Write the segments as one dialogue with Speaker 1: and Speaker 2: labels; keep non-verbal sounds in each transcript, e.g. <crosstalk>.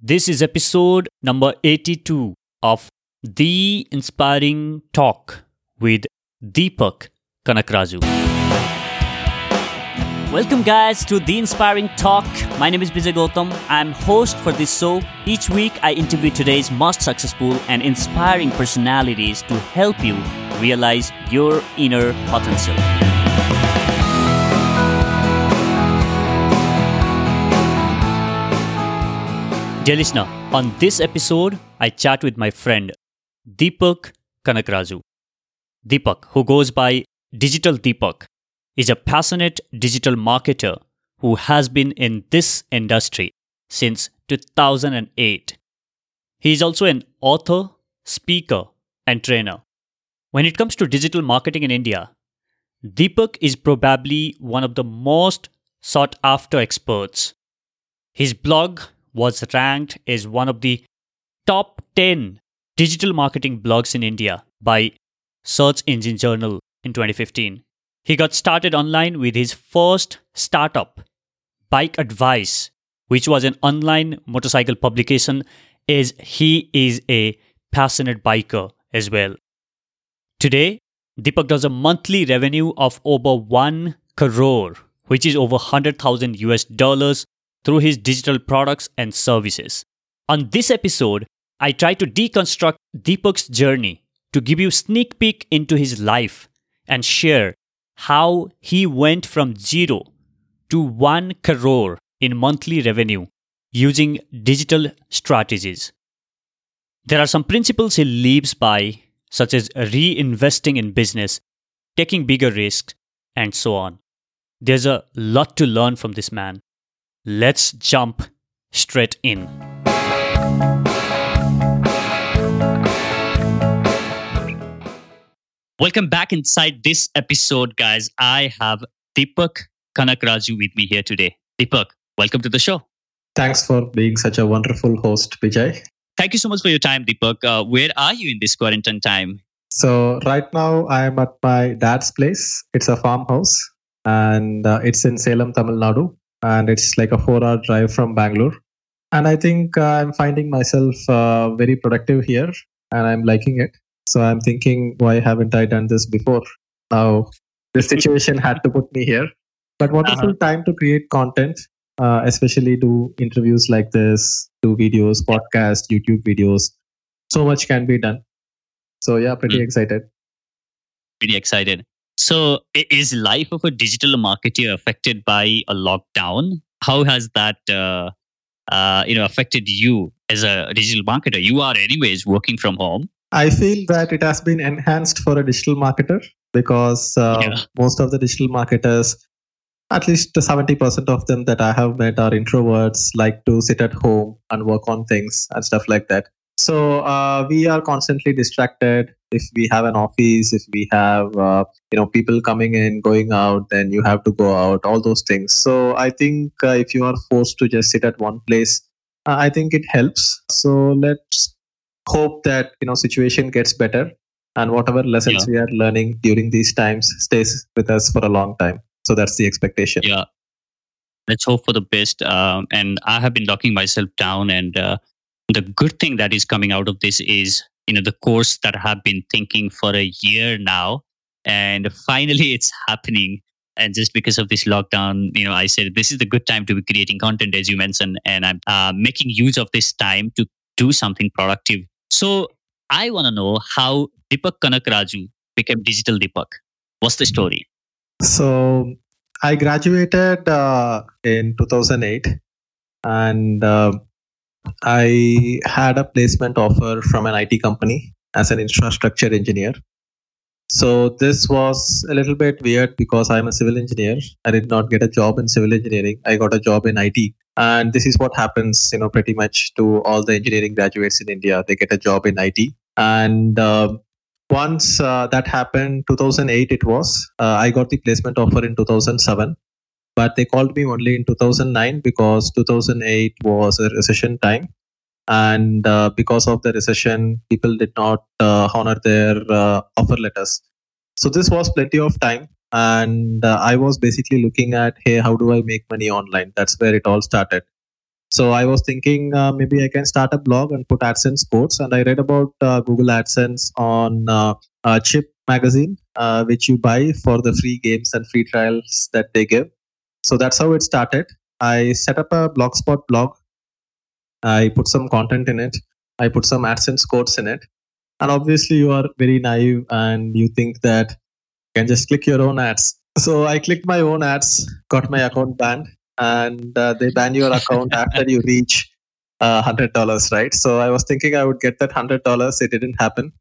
Speaker 1: This is episode number 82 of The Inspiring Talk with Deepak Kanakaraju. Welcome, guys, to The Inspiring Talk. My name is Vijay Gautam. I'm host for this show. Each week, I interview today's most successful and inspiring personalities to help you realize your inner potential. Dear listener, on this episode, I chat with my friend Deepak Kanakaraju. Deepak, who goes by Digital Deepak, is a passionate digital marketer who has been in this industry since 2008. He is also an author, speaker, and trainer. When it comes to digital marketing in India, Deepak is probably one of the most sought after experts. His blog was ranked as one of the top 10 digital marketing blogs in India by Search Engine Journal in 2015. He got started online with his first startup, Bike Advice, which was an online motorcycle publication, as he is a passionate biker as well. Today, Deepak does a monthly revenue of over 1 crore, which is over 100,000 US dollars through his digital products and services. On this episode, I try to deconstruct Deepak's journey to give you sneak peek into his life and share how he went from zero to 1 crore in monthly revenue using digital strategies. There are some principles he lives by such as reinvesting in business, taking bigger risks, and so on. There's a lot to learn from this man. Let's jump straight in. Welcome back inside this episode, guys. I have Deepak Kanakaraju with me here today. Deepak, welcome to the show.
Speaker 2: Thanks for being such a wonderful host, Vijay.
Speaker 1: Thank you so much for your time, Deepak. Uh, where are you in this quarantine time?
Speaker 2: So, right now I am at my dad's place. It's a farmhouse and uh, it's in Salem, Tamil Nadu. And it's like a four hour drive from Bangalore. And I think uh, I'm finding myself uh, very productive here and I'm liking it. So, I'm thinking, why haven't I done this before? Now, this <laughs> situation had to put me here. But wonderful
Speaker 1: Uh-huh.
Speaker 2: time to create content, uh, especially do interviews like this, do videos, podcasts, YouTube videos. So much can be done. So yeah, pretty
Speaker 1: Mm.
Speaker 2: excited.
Speaker 1: Pretty excited. So, is life of a digital marketer affected by a lockdown? How has that, uh, uh, you know, affected you as a digital marketer? You are, anyways, working from home.
Speaker 2: I feel that it has been enhanced for a digital marketer because uh,
Speaker 1: Yeah.
Speaker 2: most of the digital marketers, at least 70% of them that I have met are introverts, like to sit at home and work on things and stuff like that. So uh, we are constantly distracted. If we have an office, if we have uh, you know people coming in, going out, then you have to go out. All those things. So I think uh, if you are forced to just sit at one place, uh, I think it helps. So let's hope that you know situation gets better and whatever lessons we are learning during these times stays with us for a long time so that's the expectation
Speaker 1: Yeah. Let's hope for the best. Um, and I have been locking myself down. And uh, the good thing that is coming out of this is, you know, the course that I have been thinking for a year now. And finally, <laughs> it's happening. And just because of this lockdown, you know, I said this is the good time to be creating content, as you mentioned. And I'm uh, making use of this time to do something productive. So I want to know how Deepak Kanakaraju became Digital Deepak. What's the story?
Speaker 2: so i graduated uh, in 2008 and uh, i had a placement offer from an it company as an infrastructure engineer. So this was a little bit weird because i'm a civil engineer. I did not get a job in civil engineering. I got a job in it and this is what happens you know pretty much to all the engineering graduates in india. They get a job in it and uh, once uh, that happened 2008 it was uh, i got the placement offer in 2007 but they called me only in 2009 because 2008 was a recession time. And uh, because of the recession people did not uh, honor their uh, offer letters. So this was plenty of time. And uh, i was basically looking at hey how do i make money online? That's where it all started. So I was thinking uh, maybe I can start a blog and put AdSense codes. And I read about uh, Google AdSense on Chip magazine, which you buy for the free games and free trials that they give. So that's how it started. I set up a Blogspot blog. I put some content in it. I put some AdSense codes in it. And obviously, you are very naive and you think that you can just click your own ads. <laughs> So I clicked my own ads, got my account banned, and uh, they ban your account after you reach uh, $100, right? So I was thinking I would get that $100. It didn't happen.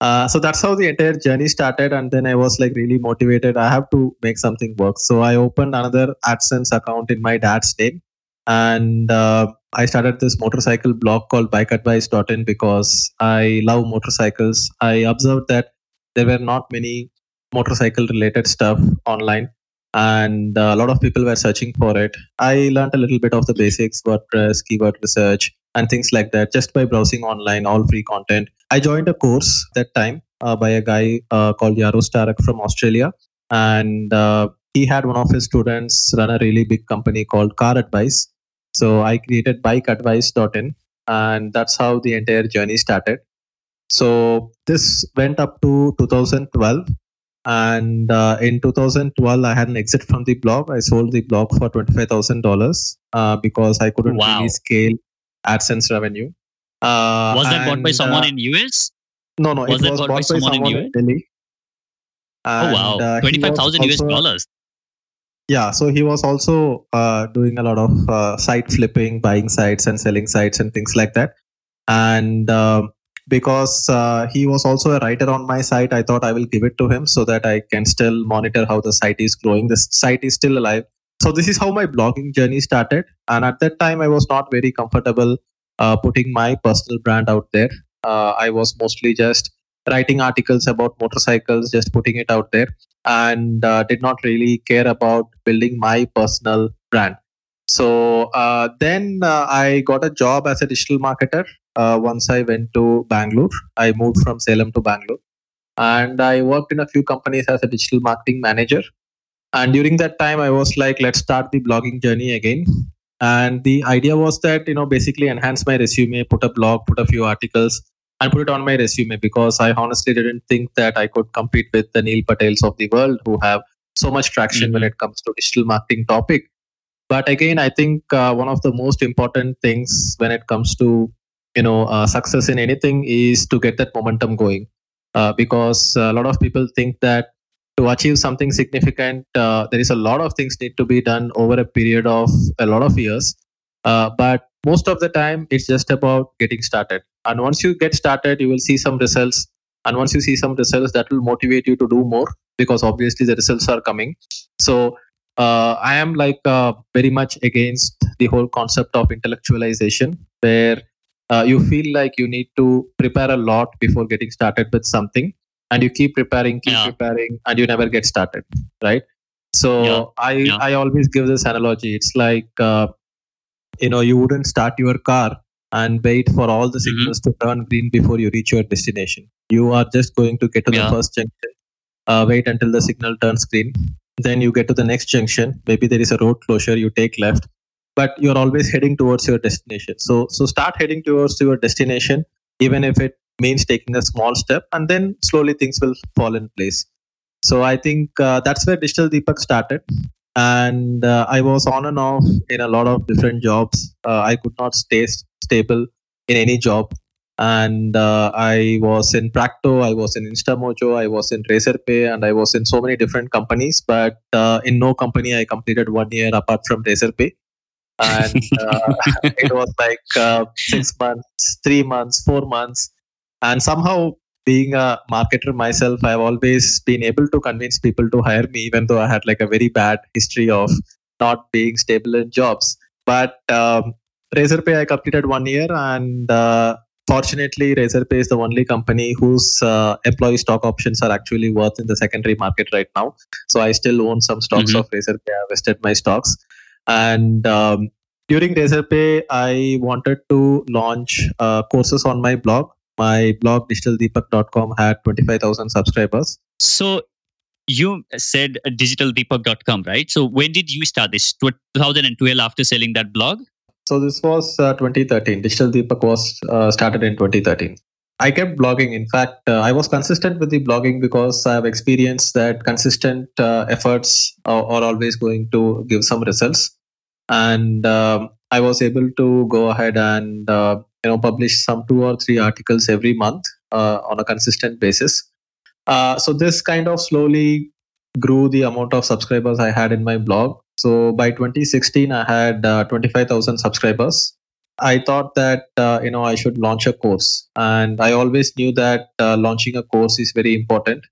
Speaker 2: Uh, so that's how the entire journey started. And then I was like really motivated. I have to make something work. So I opened another AdSense account in my dad's name. And uh, I started this motorcycle blog called bikeadvice.in because I love motorcycles. I observed that there were not many motorcycle related stuff online and uh, a lot of people were searching for it. I learned a little bit of the basics, WordPress, keyword research, and things like that just by browsing online, all free content. I joined a course that time uh, by a guy uh, called Yaro Starak from Australia, and uh, he had one of his students run a really big company called Car Advice. So I created bikeadvice.in, and that's how the entire journey started. So this went up to 2012 and uh, in 2012 i had an exit from the blog i sold the blog for $25000 uh, because i couldn't
Speaker 1: Wow.
Speaker 2: really scale adsense revenue uh,
Speaker 1: Was that bought by someone
Speaker 2: uh,
Speaker 1: in US?
Speaker 2: no no
Speaker 1: was
Speaker 2: it
Speaker 1: that
Speaker 2: was
Speaker 1: bought
Speaker 2: bought
Speaker 1: by
Speaker 2: by
Speaker 1: someone in
Speaker 2: someone in delhi.
Speaker 1: Oh wow,
Speaker 2: uh, he
Speaker 1: twenty five thousand US dollars.
Speaker 2: yeah so he was also uh, doing a lot of uh, site flipping buying sites and selling sites and things like that. And um because uh, he was also a writer on my site i thought i will give it to him so that i can still monitor how the site is growing. The site is still alive. So this is how my blogging journey started. And at that time i was not very comfortable uh, putting my personal brand out there uh, i was mostly just writing articles about motorcycles just putting it out there and uh, did not really care about building my personal brand. So uh, then uh, I got a job as a digital marketer. Uh, once I went to Bangalore, I moved from Salem to Bangalore, and I worked in a few companies as a digital marketing manager. And during that time, I was like, let's start the blogging journey again. And the idea was that you know basically enhance my resume, put a blog, put a few articles, and put it on my resume because I honestly didn't think that I could compete with the Neil Patels of the world who have so much traction when
Speaker 1: Mhm.
Speaker 2: it comes to digital marketing topic. But again, I think uh, one of the most important things when it comes to you know uh, success in anything is to get that momentum going, uh, because a lot of people think that to achieve something significant, uh, there is a lot of things need to be done over a period of a lot of years. Uh, but most of the time, it's just about getting started. And once you get started, you will see some results. And once you see some results, that will motivate you to do more because obviously the results are coming. So uh, I am like uh, very much against the whole concept of intellectualization, where uh, you feel like you need to prepare a lot before getting started with something, and you keep preparing, keep
Speaker 1: Yeah.
Speaker 2: preparing, and you never get started, right? So
Speaker 1: Yeah.
Speaker 2: I
Speaker 1: Yeah.
Speaker 2: I always give this analogy. It's like uh, you know you wouldn't start your car and wait for all the
Speaker 1: Mhm.
Speaker 2: signals to turn green before you reach your destination. You are just going to get to the first junction, uh, wait until the signal turns green. Then you get to the next junction. Maybe there is a road closure. You take left, but you're always heading towards your destination. So so start heading towards your destination, even if it means taking a small step, and then slowly things will fall in place. So I think uh, that's where Digital Deepak started and uh, I was on and off in a lot of different jobs. Uh, I could not stay stable in any job, and uh, I was in Practo, I was in Instamojo, I was in Razorpay, and I was in so many different companies. But uh, in no company I completed one year apart from Razorpay, and uh, <laughs> it was like six months, three months, four months, and somehow being a marketer myself, I've always been able to convince people to hire me, even though I had like a very bad history of not being stable in jobs. But um, Razorpay, I completed one year, and uh, fortunately, Razorpay is the only company whose uh, employee stock options are actually worth in the secondary market right now. So I still own some stocks
Speaker 1: Mhm.
Speaker 2: of Razorpay. I vested my stocks, and um, during Razorpay, I wanted to launch uh, courses on my blog my blog digitaldeepak.com had 25000 subscribers
Speaker 1: So you said uh, digitaldeepak.com, right? So when did you start this? 2012 after selling that blog?
Speaker 2: So this was uh, 2013. Digital Deepak was uh, started in 2013. I kept blogging. In fact, uh, I was consistent with the blogging because I have experienced that consistent uh, efforts are, are, always going to give some results. And um, I was able to go ahead and uh, you know publish some two or three articles every month uh, on a consistent basis. Uh, so this kind of slowly grew the amount of subscribers I had in my blog. So by 2016, I had uh, 25,000 subscribers I thought that uh, you know I should launch a course, and I always knew that uh, launching a course is very important,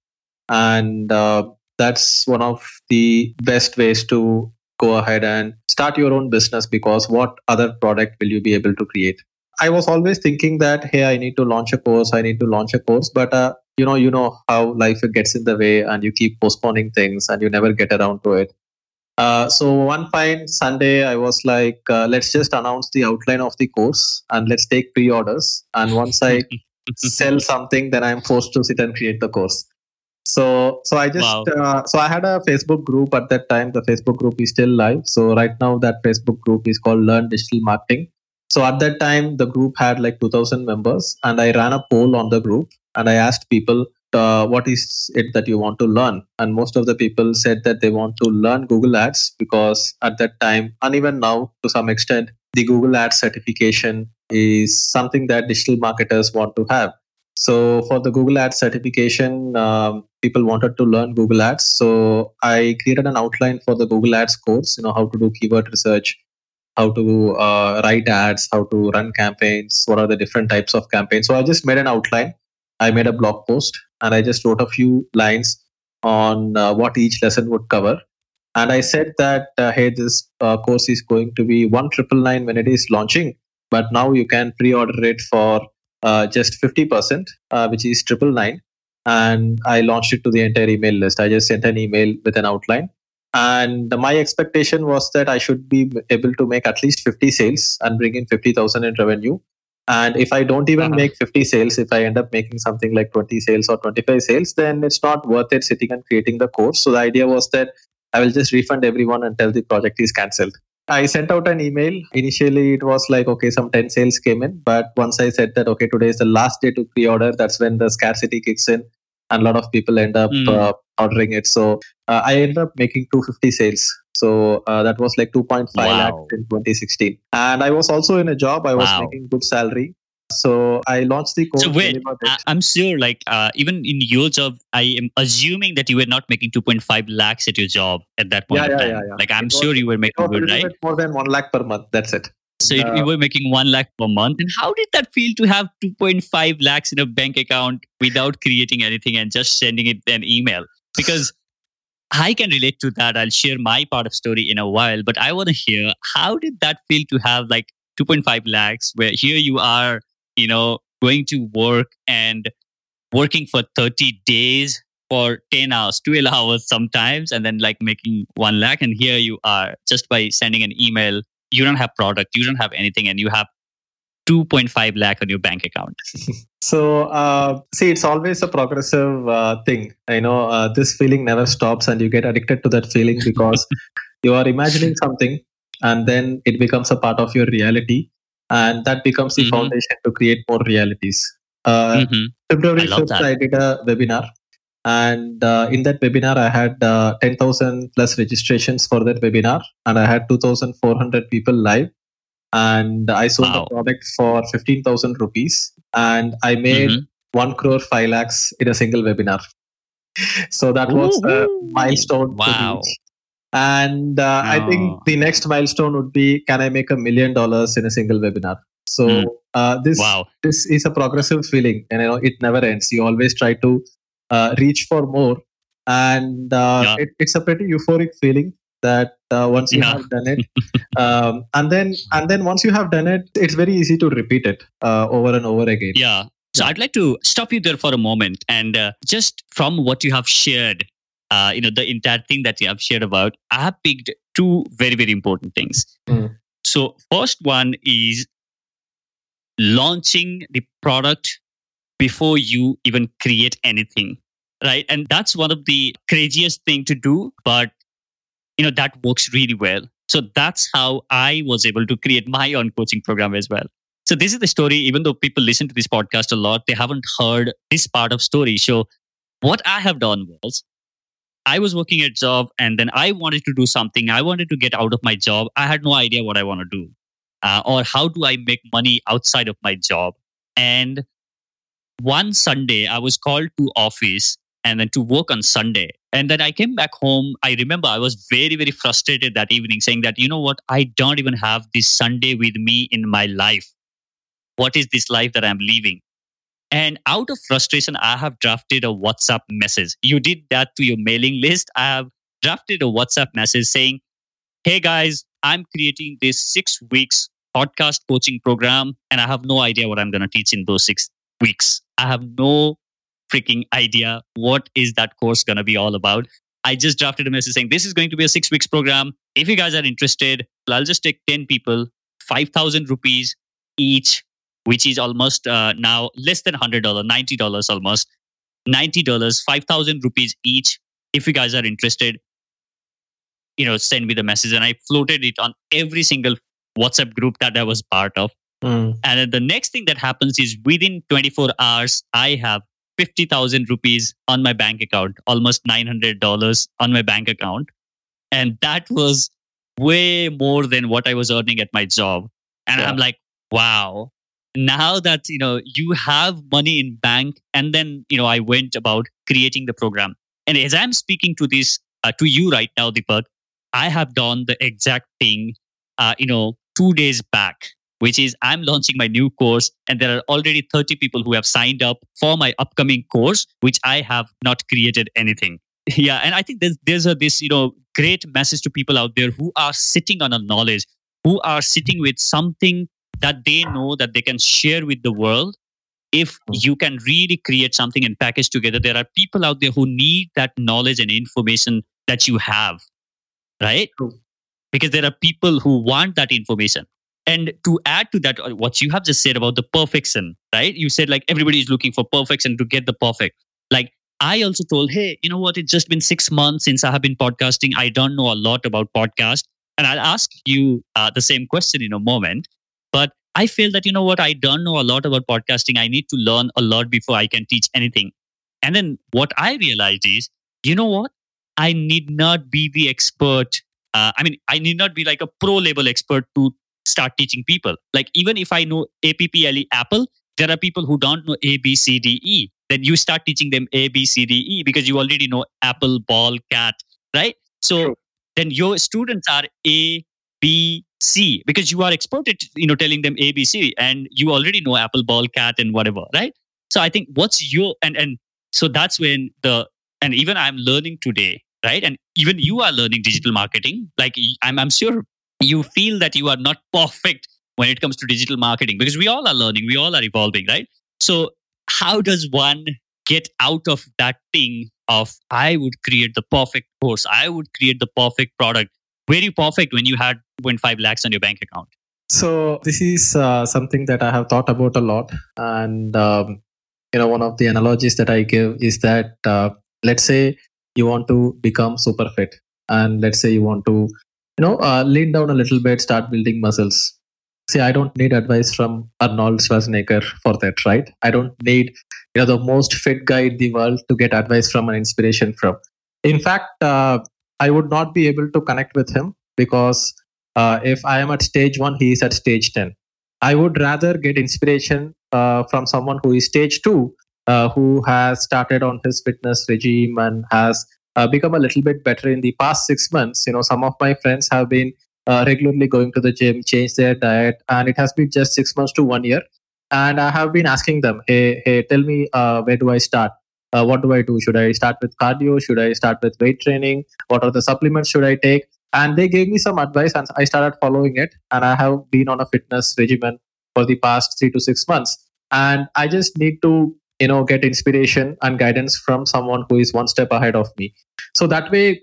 Speaker 2: and uh, that's one of the best ways to go ahead and start your own business because what other product will you be able to create? I was always thinking that hey, I need to launch a course, I need to launch a course, but uh, you know, you know how life gets in the way, and you keep postponing things, and you never get around to it. Uh, so one fine Sunday, I was like, uh, let's just announce the outline of the course and let's take pre-orders. And once I <laughs> sell something, then I'm forced to sit and create the course. So, so I just, wow. uh, so I had a Facebook group at that time. The Facebook group is still live. So right now, that Facebook group is called Learn Digital Marketing. So at that time, the group had like 2,000 members, and I ran a poll on the group, and I asked people uh, what is it that you want to learn? And most of the people said that they want to learn google ads because at that time and even now to some extent the google ads certification is something that digital marketers want to have. So for the google ads certification um, people wanted to learn google ads. So i created an outline for the google ads course you know how to do keyword research how to uh, write ads how to run campaigns what are the different types of campaigns so i just made an outline I made a blog post and I just wrote a few lines on uh, what each lesson would cover. And I said that, uh, hey, this uh, course is going to be one triple nine when it is launching, but now you can pre-order it for uh, just fifty percent, uh, which is triple nine. And I launched it to the entire email list. I just sent an email with an outline, and my expectation was that I should be able to make at least fifty sales and bring in fifty thousand in revenue and if I don't even uh-huh. make 50 sales, if I end up making something like 20 sales or 25 sales, then it's not worth it sitting and creating the course. So the idea was that I will just refund everyone until the project is cancelled. I sent out an email. Initially, it was like, okay, some 10 sales came in. But once I said that, okay, today is the last day to pre order, that's when the scarcity kicks in and a lot of people end up mm. uh, ordering it. So uh, I ended up making 250 sales so uh, that was like 2.5 wow. lakhs in 2016. And I was also in a job. I was wow. making good salary. So I launched the course.
Speaker 1: So wait, I'm sure, like uh, even in your job, I am assuming that you were not making 2.5 lakhs at your job at that point.
Speaker 2: Yeah, yeah,
Speaker 1: yeah,
Speaker 2: yeah,
Speaker 1: Like I'm sure you were making good, right?
Speaker 2: More than one lakh per month. That's it.
Speaker 1: So uh, you were making one lakh per month. And how did that feel to have 2.5 lakhs in a bank account without creating anything and just sending it an email? Because <laughs> I can relate to that. I'll share my part of story in a while, but I want to hear how did that feel to have like 2.5 lakhs where here you are, you know, going to work and working for 30 days for 10 hours, 12 <laughs> hours sometimes, and then like making 1 lakh. And here you are just by sending an email. You don't have product, you don't have anything, and you have 2.5 lakh on your bank account. <laughs>
Speaker 2: So uh, see it's always a progressive uh, thing. I know uh, this feeling never stops and you get addicted to that feeling because <laughs> you are imagining something and then it becomes a part of your reality and that becomes the mm-hmm. foundation to create more realities. Uh, mm-hmm. february I 5th i did a webinar and uh, in that webinar i had uh, 10000 plus registrations for that webinar and i had 2400 people live and I sold wow. the product for 15,000 rupees and I made mm-hmm. 1 crore 5 lakhs in a single webinar. <laughs> So that was a milestone.
Speaker 1: Wow.
Speaker 2: And uh, oh. I think the next milestone would be can I make a million dollars in a single webinar? So mm. uh, this wow. this is a progressive feeling, and you know it never ends. You always try to reach for more, and uh, yeah. it, it's a pretty euphoric feeling that uh, once you yeah. have done it <laughs> um, and then and then once you have done it it's very easy to repeat it uh, over and over again
Speaker 1: yeah so i'd like to stop you there for a moment and uh, just from what you have shared uh, you know the entire thing that you have shared about i have picked two very very important things mm. so first one is launching the product before you even create anything right and that's one of the craziest thing to do but you know that works really well So that's how I was able to create my own coaching program as well. So this is the story. Even though people listen to this podcast a lot, they haven't heard this part of story. So what I have done was I was working at job and then I wanted to do something. I wanted to get out of my job. I had no idea what I want to do uh, or how do I make money outside of my job. And one Sunday, I was called to office and then to work on Sunday. And then I came back home. I remember I was very, very frustrated that evening, saying that, you know what, I don't even have this Sunday with me in my life. What is this life that I'm living? And out of frustration, I have drafted a WhatsApp message. You did that to your mailing list. I have drafted a WhatsApp message saying, Hey guys, I'm creating this six weeks podcast coaching program, and I have no idea what I'm going to teach in those six weeks. I have no freaking idea what is that course going to be all about. I just drafted a message saying this is going to be a six weeks program. If you guys are interested, I'll just take 10 people, 5,000 rupees each, which is almost uh, now less than $100, $90 almost. $90, 5,000 rupees each. If you guys are interested, you know, send me the message. And I floated it on every single WhatsApp group that I was part of.
Speaker 2: Mm.
Speaker 1: And then the next thing that happens is within 24 hours, I have 50,000 rupees on my bank account, almost $900 on my bank account. And that was way more than what I was earning at my job. And
Speaker 2: Yeah.
Speaker 1: I'm like, wow. Now that, you know, you have money in bank. And then, you know, I went about creating the program. And as I'm speaking to this, uh, to you right now, Deepak, I have done the exact thing, uh, you know, two days back which is I'm launching my new course, and there are already 30 people who have signed up for my upcoming course, which I have not created anything. Yeah, and I think there's there's a this you know great message to people out there who are sitting on a knowledge, who are sitting with something that they know that they can share with the world. If hmm. you can really create something and package together, there are people out there who need that knowledge and information that you have, right? Because there are people who want that information. And to add to that, uh, what you have just said about the perfection, right? You said like everybody is looking for perfection to get the perfect. Like I also told, hey, you know what? It's just been six months since I have been podcasting. I don't know a lot about podcast, and I'll ask you uh, the same question in a moment. But I feel that you know what? I don't know a lot about podcasting. I need to learn a lot before I can teach anything. And then what I realized is, you know what? I need not be the expert. Uh, I mean, I need not be like a pro level expert to start teaching people. Like even if I know APPLE Apple, there are people who don't know A, B, C, D, E. Then you start teaching them A, B, C, D, E because you already know Apple, ball, cat, right? So
Speaker 2: True.
Speaker 1: then your students are A, B, C because you are expert at you know telling them A, B, C, and you already know Apple, ball, cat, and whatever, right? So I think what's your and and so that's when the and even I'm learning today, right? And even you are learning digital marketing. Like I'm I'm sure you feel that you are not perfect when it comes to digital marketing because we all are learning, we all are evolving, right? So, how does one get out of that thing of I would create the perfect course, I would create the perfect product? Very perfect when you had 0.5 lakhs on your bank account.
Speaker 2: So this is uh, something that I have thought about a lot, and um, you know, one of the analogies that I give is that uh, let's say you want to become super fit, and let's say you want to, you know, uh, lean down a little bit, start building muscles. See, I don't need advice from Arnold Schwarzenegger for that, right? I don't need, you know, the most fit guy in the world to get advice from and inspiration from. In fact, uh, I would not be able to connect with him because uh, if I am at stage one, he is at stage 10. I would rather get inspiration uh, from someone who is stage two, uh, who has started on his fitness regime and has uh, become a little bit better in the past six months. You know, some of my friends have been uh, regularly going to the gym, change their diet, and it has been just six months to one year. And I have been asking them, hey, hey, tell me uh, where do I start? Uh, what do I do? Should I start with cardio? Should I start with weight training? What are the supplements should I take? and they gave me some advice and i started following it and i have been on a fitness regimen for the past 3 to 6 months and i just need to you know get inspiration and guidance from someone who is one step ahead of me so that way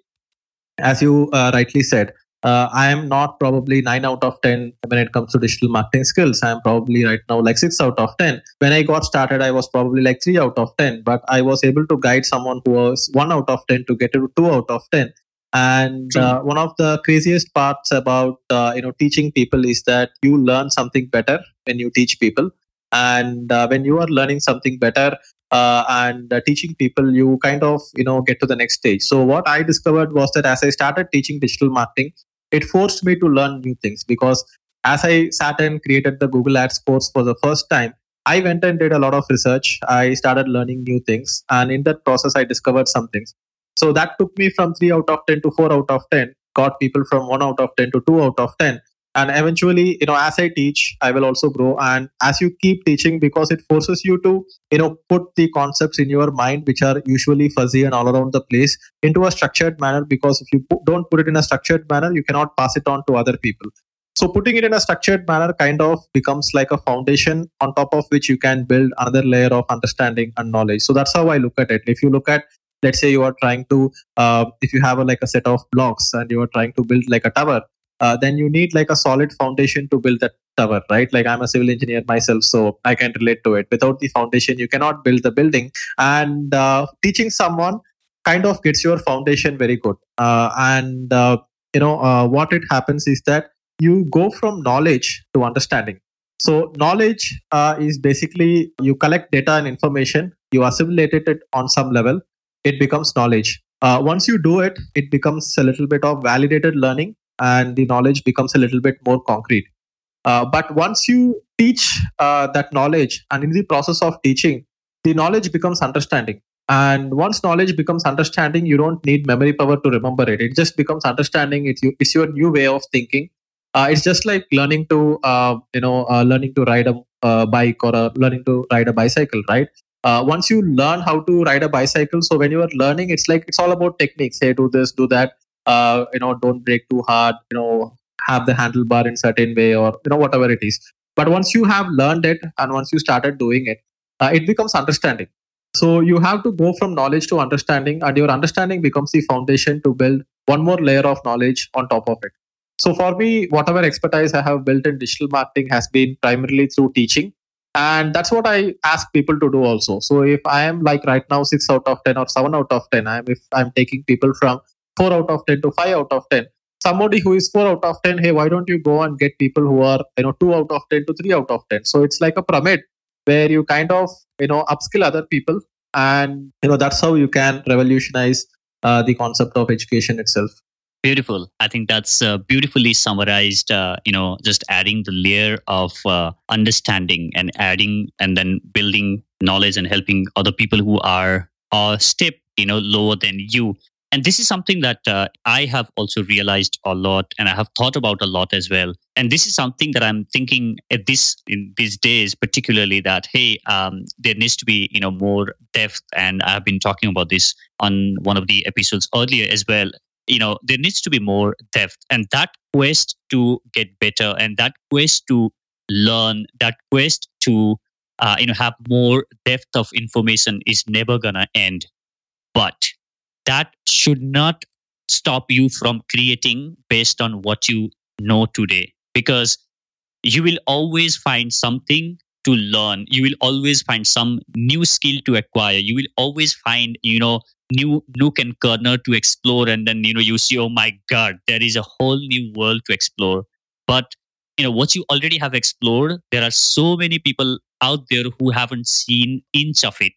Speaker 2: as you uh, rightly said uh, i am not probably 9 out of 10 when it comes to digital marketing skills. I am probably right now like 6 out of 10 when i got started i was probably like 3 out of 10 but i was able to guide someone who was 1 out of 10 to get to 2 out of 10 And uh, one of the craziest parts about uh, you know teaching people is that you learn something better when you teach people, and uh, when you are learning something better uh, and uh, teaching people, you kind of you know get to the next stage. So what I discovered was that as I started teaching digital marketing, it forced me to learn new things because as I sat and created the Google Ads course for the first time, I went and did a lot of research. I started learning new things, and in that process, I discovered some things. So that took me from 3 out of 10 to 4 out of 10, got people from 1 out of 10 to 2 out of 10. And eventually, you know, as I teach, I will also grow. And as you keep teaching, because it forces you to, you know, put the concepts in your mind, which are usually fuzzy and all around the place, into a structured manner. Because if you don't put it in a structured manner, you cannot pass it on to other people. So putting it in a structured manner kind of becomes like a foundation on top of which you can build another layer of understanding and knowledge. So that's how I look at it. If you look at let's say you are trying to uh, if you have a, like a set of blocks and you are trying to build like a tower uh, then you need like a solid foundation to build that tower right? Like i'm a civil engineer myself so i can relate to it. Without the foundation you cannot build the building. And uh, teaching someone kind of gets your foundation very good. Uh, and uh, you know uh, what it happens is that you go from knowledge to understanding. So knowledge is basically you collect data and information you assimilate it on some level it becomes knowledge. Once you do it, it becomes a little bit of validated learning and the knowledge becomes a little bit more concrete. Uh, but once you teach uh, that knowledge and in the process of teaching, the knowledge becomes understanding. And once knowledge becomes understanding, you don't need memory power to remember it. It just becomes understanding. It's, it's your new way of thinking. Uh, it's just like learning to, uh, you know, uh, learning to ride a bike or learning to ride a bicycle, right? uh, once you learn how to ride a bicycle so when you are learning it's like it's all about techniques say do this do that uh, you know don't break too hard you know have the handlebar in certain way or you know whatever it is. But once you have learned it and once you started doing it uh, it becomes understanding. So you have to go from knowledge to understanding and your understanding becomes the foundation to build one more layer of knowledge on top of it. So for me whatever expertise i have built in digital marketing has been primarily through teaching. And that's what i ask people to do also. So if i am like right now 6 out of 10 or 7 out of 10 i'm if i'm taking people from 4 out of 10 to 5 out of 10 somebody who is 4 out of 10 hey why don't you go and get people who are you know 2 out of 10 to 3 out of 10 so it's like a pyramid where you kind of you know upskill other people and you know that's how you can revolutionize uh, the concept of education itself
Speaker 1: Beautiful. I think that's uh, beautifully summarized. Uh, you know, just adding the layer of uh, understanding and adding and then building knowledge and helping other people who are a step you know lower than you. And this is something that uh, I have also realized a lot, and I have thought about a lot as well. And this is something that I'm thinking at this in these days, particularly that hey, um, there needs to be you know more depth. And I've been talking about this on one of the episodes earlier as well you know there needs to be more depth and that quest to get better and that quest to learn that quest to uh, you know have more depth of information is never gonna end but that should not stop you from creating based on what you know today. Because you will always find something to learn. You will always find some new skill to acquire. You will always find you know new nook and corner to explore and then you know you see oh my god there is a whole new world to explore. But you know what you already have explored there are so many people out there who haven't seen inch of it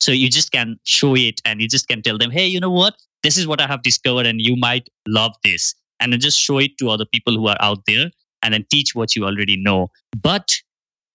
Speaker 1: so you just can show it and you just can tell them hey you know what? This is what i have discovered and you might love this. And then just show it to other people who are out there and then teach what you already know. But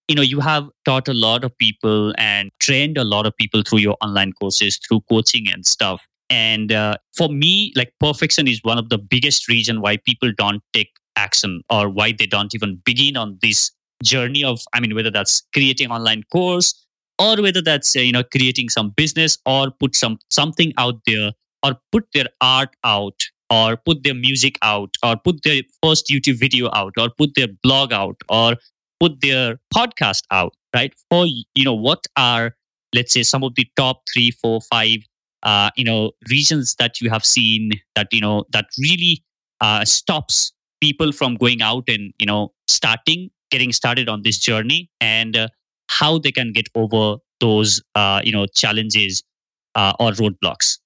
Speaker 1: you know you have taught a lot of people and trained a lot of people through your online courses through coaching and stuff. And uh, for me like perfection is one of the biggest reason why people don't take action or why they don't even begin on this journey of i mean whether that's creating online course or whether that's uh, you know creating some business or put some something out there or put their art out or put their music out or put their first youtube video out or put their blog out or put their podcast out, right? For you know, what are let's say some of the top three, four, five, uh, you know, regions that you have seen that you know that really uh, stops people from going out and you know starting, getting started on this journey, and uh, how they can get over those uh, you know challenges uh, or roadblocks.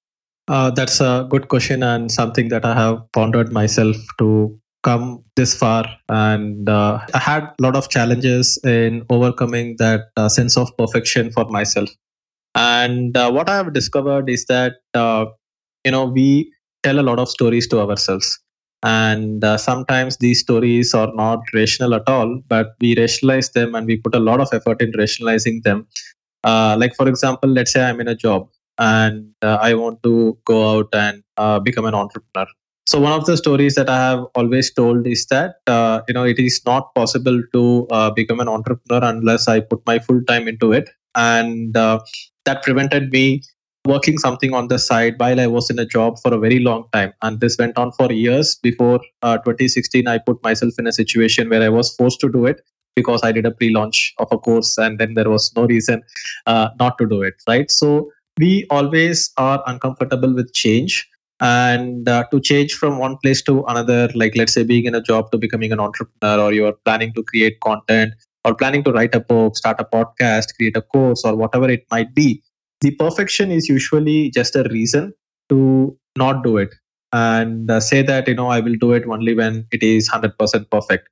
Speaker 2: Uh, that's a good question and something that I have pondered myself to come this far. And uh, I had a lot of challenges in overcoming that uh, sense of perfection for myself. And uh, what I have discovered is that, uh, you know, we tell a lot of stories to ourselves. And uh, sometimes these stories are not rational at all, but we rationalize them and we put a lot of effort in rationalizing them. like, for example, let's say I'm in a job and uh, I want to go out and uh, become an entrepreneur. So one of the stories that I have always told is that uh, you know it is not possible to uh, become an entrepreneur unless I put my full time into it, and uh, that prevented me working something on the side while I was in a job for a very long time. And this went on for years. Before uh, 2016, I put myself in a situation where I was forced to do it because I did a pre-launch of a course, and then there was no reason not to do it. Right, so we always are uncomfortable with change and uh, to change from one place to another like let's say being in a job to becoming an entrepreneur or you're planning to create content or planning to write a book start a podcast create a course or whatever it might be the perfection is usually just a reason to not do it and uh, say that you know i will do it only when it is 100% perfect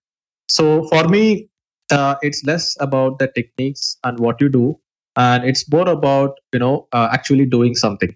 Speaker 2: so for me uh, it's less about the techniques and what you do and it's more about you know uh, actually doing something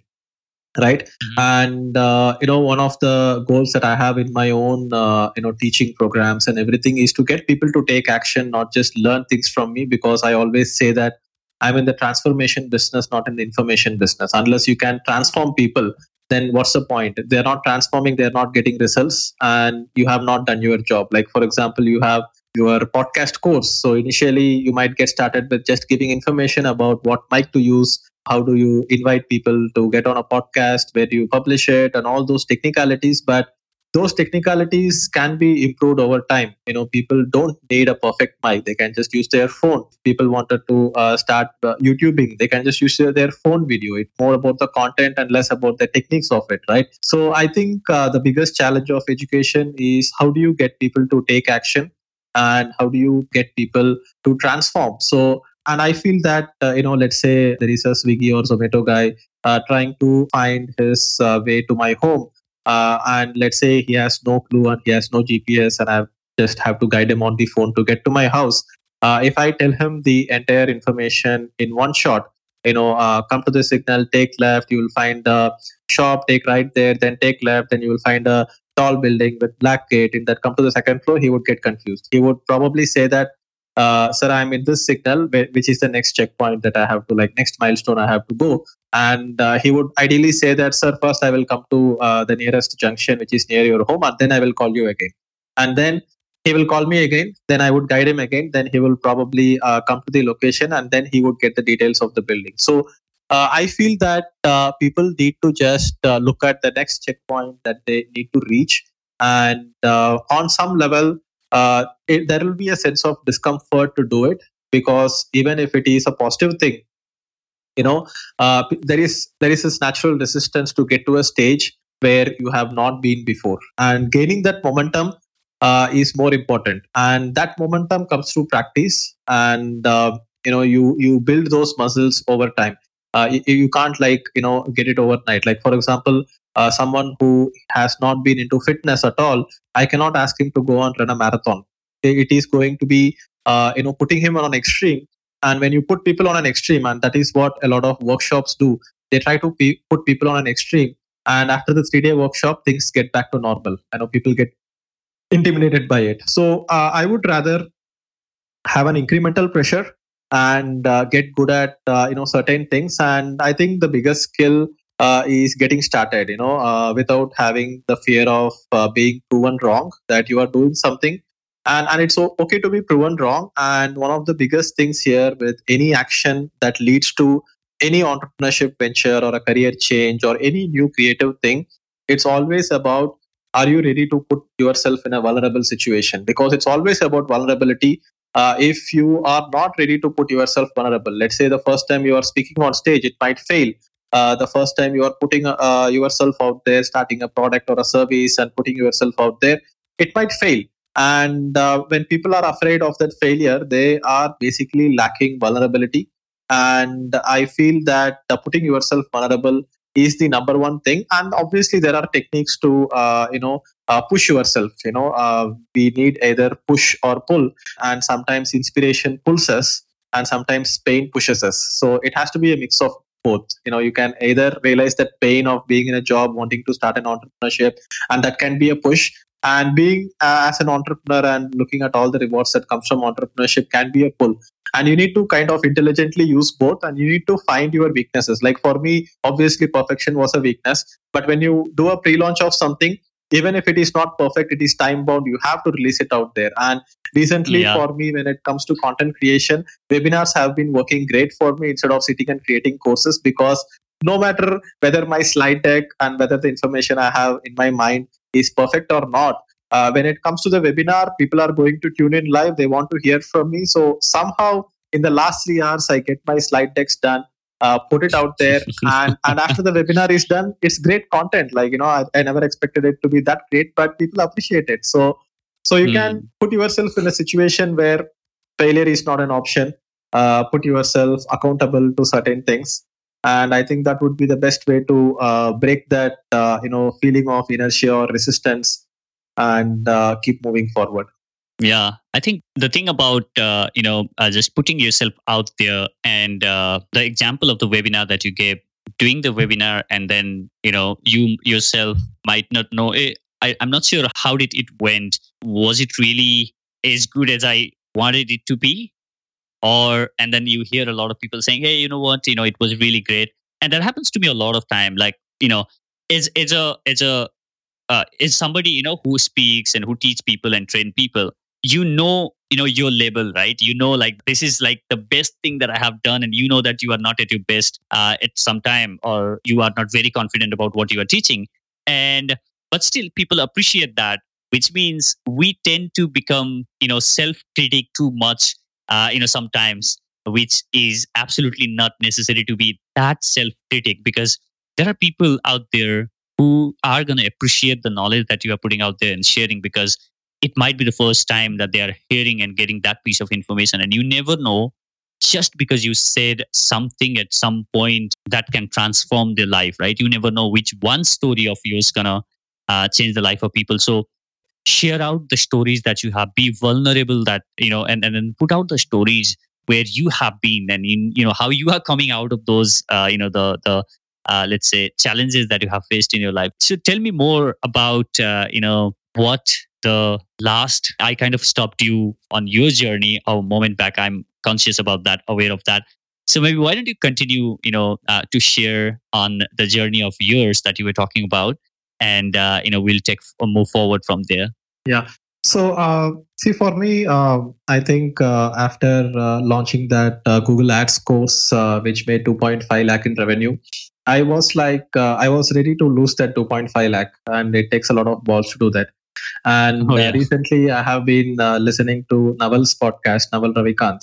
Speaker 2: right mm-hmm. and uh, you know one of the goals that i have in my own uh, you know teaching programs and everything is to get people to take action not just learn things from me because i always say that i'm in the transformation business not in the information business unless you can transform people then what's the point they're not transforming they're not getting results and you have not done your job like for example you have your podcast course. So initially, you might get started with just giving information about what mic to use, how do you invite people to get on a podcast, where do you publish it, and all those technicalities. But those technicalities can be improved over time. You know, people don't need a perfect mic; they can just use their phone. People wanted to uh, start uh, YouTubing; they can just use their phone video. It's more about the content and less about the techniques of it, right? So I think uh, the biggest challenge of education is how do you get people to take action and how do you get people to transform so and i feel that uh, you know let's say there is a swiggy or zomato guy uh, trying to find his uh, way to my home uh, and let's say he has no clue and he has no gps and i just have to guide him on the phone to get to my house. Uh, if i tell him the entire information in one shot you know uh, come to the signal take left you will find a shop take right there then take left then you will find a tall building with black gate. In that come to the second floor he would get confused. He would probably say that uh, sir i'm in this signal which is the next checkpoint that i have to like next milestone i have to go. And uh, he would ideally say that sir first i will come to uh, the nearest junction which is near your home and then i will call you again. And then he will call me again then i would guide him again then he will probably uh, come to the location and then he would get the details of the building. So uh, I feel that uh, people need to just look at the next checkpoint that they need to reach. And on some level, uh, it, there will be a sense of discomfort to do it because even if it is a positive thing, you know, uh, there is there is this natural resistance to get to a stage where you have not been before, and gaining that momentum uh, is more important. And that momentum comes through practice, and you know, you you build those muscles over time uh, you, you, can't like you know get it overnight. Like for example uh, someone who has not been into fitness at all i cannot ask him to go and run a marathon. It is going to be uh, you know putting him on an extreme. And when you put people on an extreme and that is what a lot of workshops do they try to pe- put people on an extreme. And after the three day workshop things get back to normal. I know people get intimidated by it. So uh, i would rather have an incremental pressure and uh, get good at uh, you know certain things. And i think the biggest skill uh, is getting started you know uh, without having the fear of uh, being proven wrong that you are doing something. And and it's okay to be proven wrong. And one of the biggest things here with any action that leads to any entrepreneurship venture or a career change or any new creative thing it's always about are you ready to put yourself in a vulnerable situation? Because it's always about vulnerability uh, if you are not ready to put yourself vulnerable let's say the first time you are speaking on stage it might fail. Uh, the first time you are putting uh, yourself out there starting a product or a service and putting yourself out there it might fail. And uh, when people are afraid of that failure they are basically lacking vulnerability. And i feel that putting yourself vulnerable is the number one thing. And obviously there are techniques to uh, you know uh, push yourself. You know uh, we need either push or pull. And sometimes inspiration pulls us and sometimes pain pushes us. So it has to be a mix of both. You know you can either realize that pain of being in a job wanting to start an entrepreneurship and that can be a push. And being uh, as an entrepreneur and looking at all the rewards that comes from entrepreneurship can be a pull and you need to kind of intelligently use both and you need to find your weaknesses. Like for me obviously perfection was a weakness. But when you do a pre-launch of something even if it is not perfect it is time bound you have to release it out there. And recently
Speaker 1: Yeah.
Speaker 2: for me when it comes to content creation webinars have been working great for me instead of sitting and creating courses because no matter whether my slide deck and whether the information i have in my mind is perfect or not uh, when it comes to the webinar people are going to tune in live. They want to hear from me. So somehow in the last three hours i get my slide decks done uh, put it out there. <laughs> And and after the webinar is done it's great content. Like you know I, I never expected it to be that great but people appreciate it. So so you can put yourself in a situation where failure is not an option. Uh, put yourself accountable to certain things. And i think that would be the best way to uh, break that uh, you know feeling of inertia or resistance and uh, keep moving forward
Speaker 1: Yeah, I think the thing about uh, you know uh, just putting yourself out there and uh, the example of the webinar that you gave, doing the webinar and then you know you yourself might not know. eh, I, I'm not sure how did it went. Was it really as good as I wanted it to be, or and then you hear a lot of people saying, "Hey, you know what? You know it was really great," and that happens to me a lot of time. Like you know, it's it's a it's a uh, is somebody you know who speaks and who teach people and train people you know you know your label right? You know like this is like the best thing that i have done and you know that you are not at your best uh, at some time or you are not very confident about what you are teaching. And but still people appreciate that which means we tend to become you know self critic too much uh, you know sometimes which is absolutely not necessary to be that self critic because there are people out there who are going to appreciate the knowledge that you are putting out there and sharing because it might be the first time that they are hearing and getting that piece of information and you never know just because you said something at some point that can transform their life right? You never know which one story of yours gonna uh, change the life of people. So share out the stories that you have. Be vulnerable that you know and, and then put out the stories where you have been and in you know how you are coming out of those uh, you know the the uh, let's say challenges that you have faced in your life. So tell me more about uh, you know what the last i kind of stopped you on your journey a moment back. I'm conscious about that aware of that. So maybe why don't you continue you know uh, to share on the journey of yours that you were talking about? And uh, you know we'll take uh, move forward from there. Yeah.
Speaker 2: So, uh, see, for me, uh, I think uh, after uh, launching that Google Ads course, which made 2.5 lakh in revenue, I was like, uh, I was ready to lose that 2.5 lakh, and it takes a lot of balls to do that. And
Speaker 1: Oh,
Speaker 2: uh,
Speaker 1: yeah.
Speaker 2: recently, I have been uh, listening to Naval's podcast, Naval Ravikant,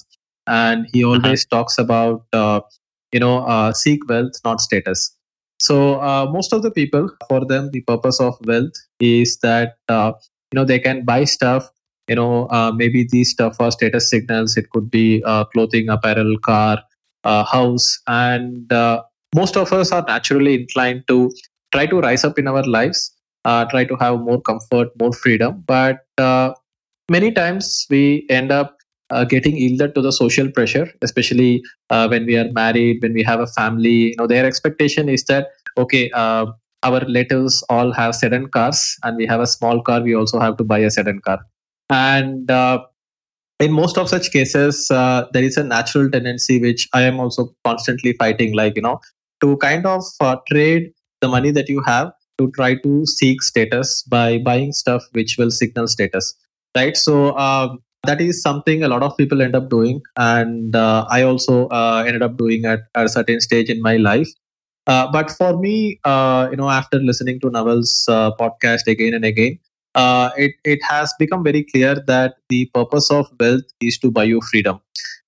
Speaker 2: and he always talks about, uh, you know, uh, seek wealth, not status. So, uh, most of the people, for them, the purpose of wealth is that. Uh, you know they can buy stuff you know uh, maybe these stuff are status signals it could be uh, clothing apparel car uh, house and uh, most of us are naturally inclined to try to rise up in our lives uh, try to have more comfort more freedom. But uh, many times we end up uh, getting yielded to the social pressure especially uh, when we are married when we have a family. You know their expectation is that okay uh, our relatives all have sedan cars and we have a small car we also have to buy a sedan car. And uh, in most of such cases uh, there is a natural tendency which i am also constantly fighting like you know to kind of uh, trade the money that you have to try to seek status by buying stuff which will signal status right? So um, that is something a lot of people end up doing. And uh, i also uh, ended up doing at, at a certain stage in my life. Uh, but for me, uh, you know, after listening to Naval's uh, podcast again and again, uh, it it has become very clear that the purpose of wealth is to buy you freedom.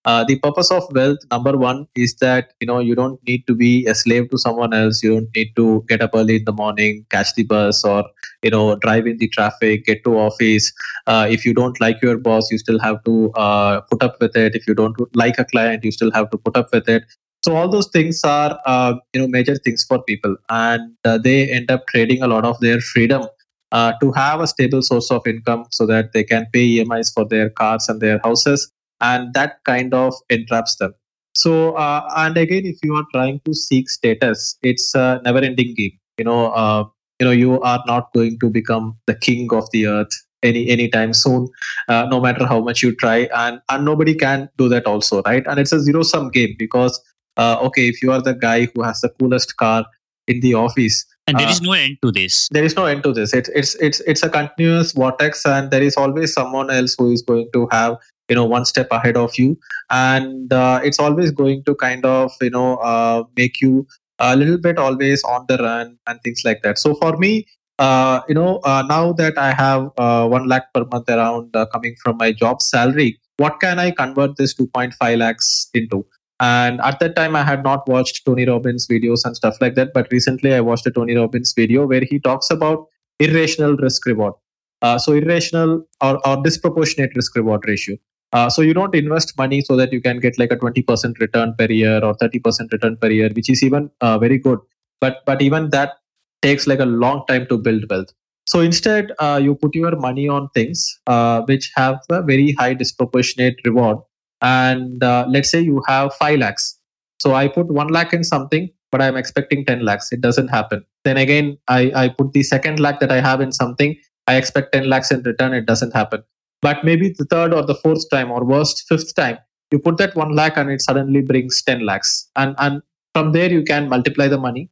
Speaker 2: Uh, the purpose of wealth, number one, is that you know you don't need to be a slave to someone else. You don't need to get up early in the morning, catch the bus, or you know drive in the traffic, get to office. Uh, if you don't like your boss, you still have to uh, put up with it. If you don't like a client, you still have to put up with it so all those things are uh, you know major things for people and uh, they end up trading a lot of their freedom uh, to have a stable source of income so that they can pay emis for their cars and their houses and that kind of entraps them. So uh, and again if you are trying to seek status it's a never ending game. You know uh, you know you are not going to become the king of the earth any anytime soon uh, no matter how much you try and and nobody can do that also right? And it's a zero sum game because uh, okay if you are the guy who has the coolest car in the office
Speaker 1: and there
Speaker 2: uh,
Speaker 1: is no end to this.
Speaker 2: there is no end to this. It's it's it's it's a continuous vortex and there is always someone else who is going to have you know one step ahead of you. And uh, it's always going to kind of you know uh, make you a little bit always on the run and things like that. So for me uh, you know uh, now that i have uh, 1 lakh per month around uh, coming from my job salary what can i convert this 2.5 lakhs into? And at that time i had not watched tony robbins videos and stuff like that but recently i watched a tony robbins video where he talks about irrational risk reward uh, so irrational or, or disproportionate risk reward ratio uh, so you don't invest money so that you can get like a 20% return per year or 30% return per year which is even uh, very good. But but even that takes like a long time to build wealth. So instead uh, you put your money on things uh, which have a very high disproportionate reward. And uh, let's say you have 5 lakhs. So i put 1 lakh in something but i'm expecting 10 lakhs. It doesn't happen. Then again i, I put the second lakh that i have in something. I expect 10 lakhs in return. It doesn't happen but maybe the third or the fourth time or worst fifth time you put that 1 lakh and it suddenly brings 10 lakhs. And and from there you can multiply the money.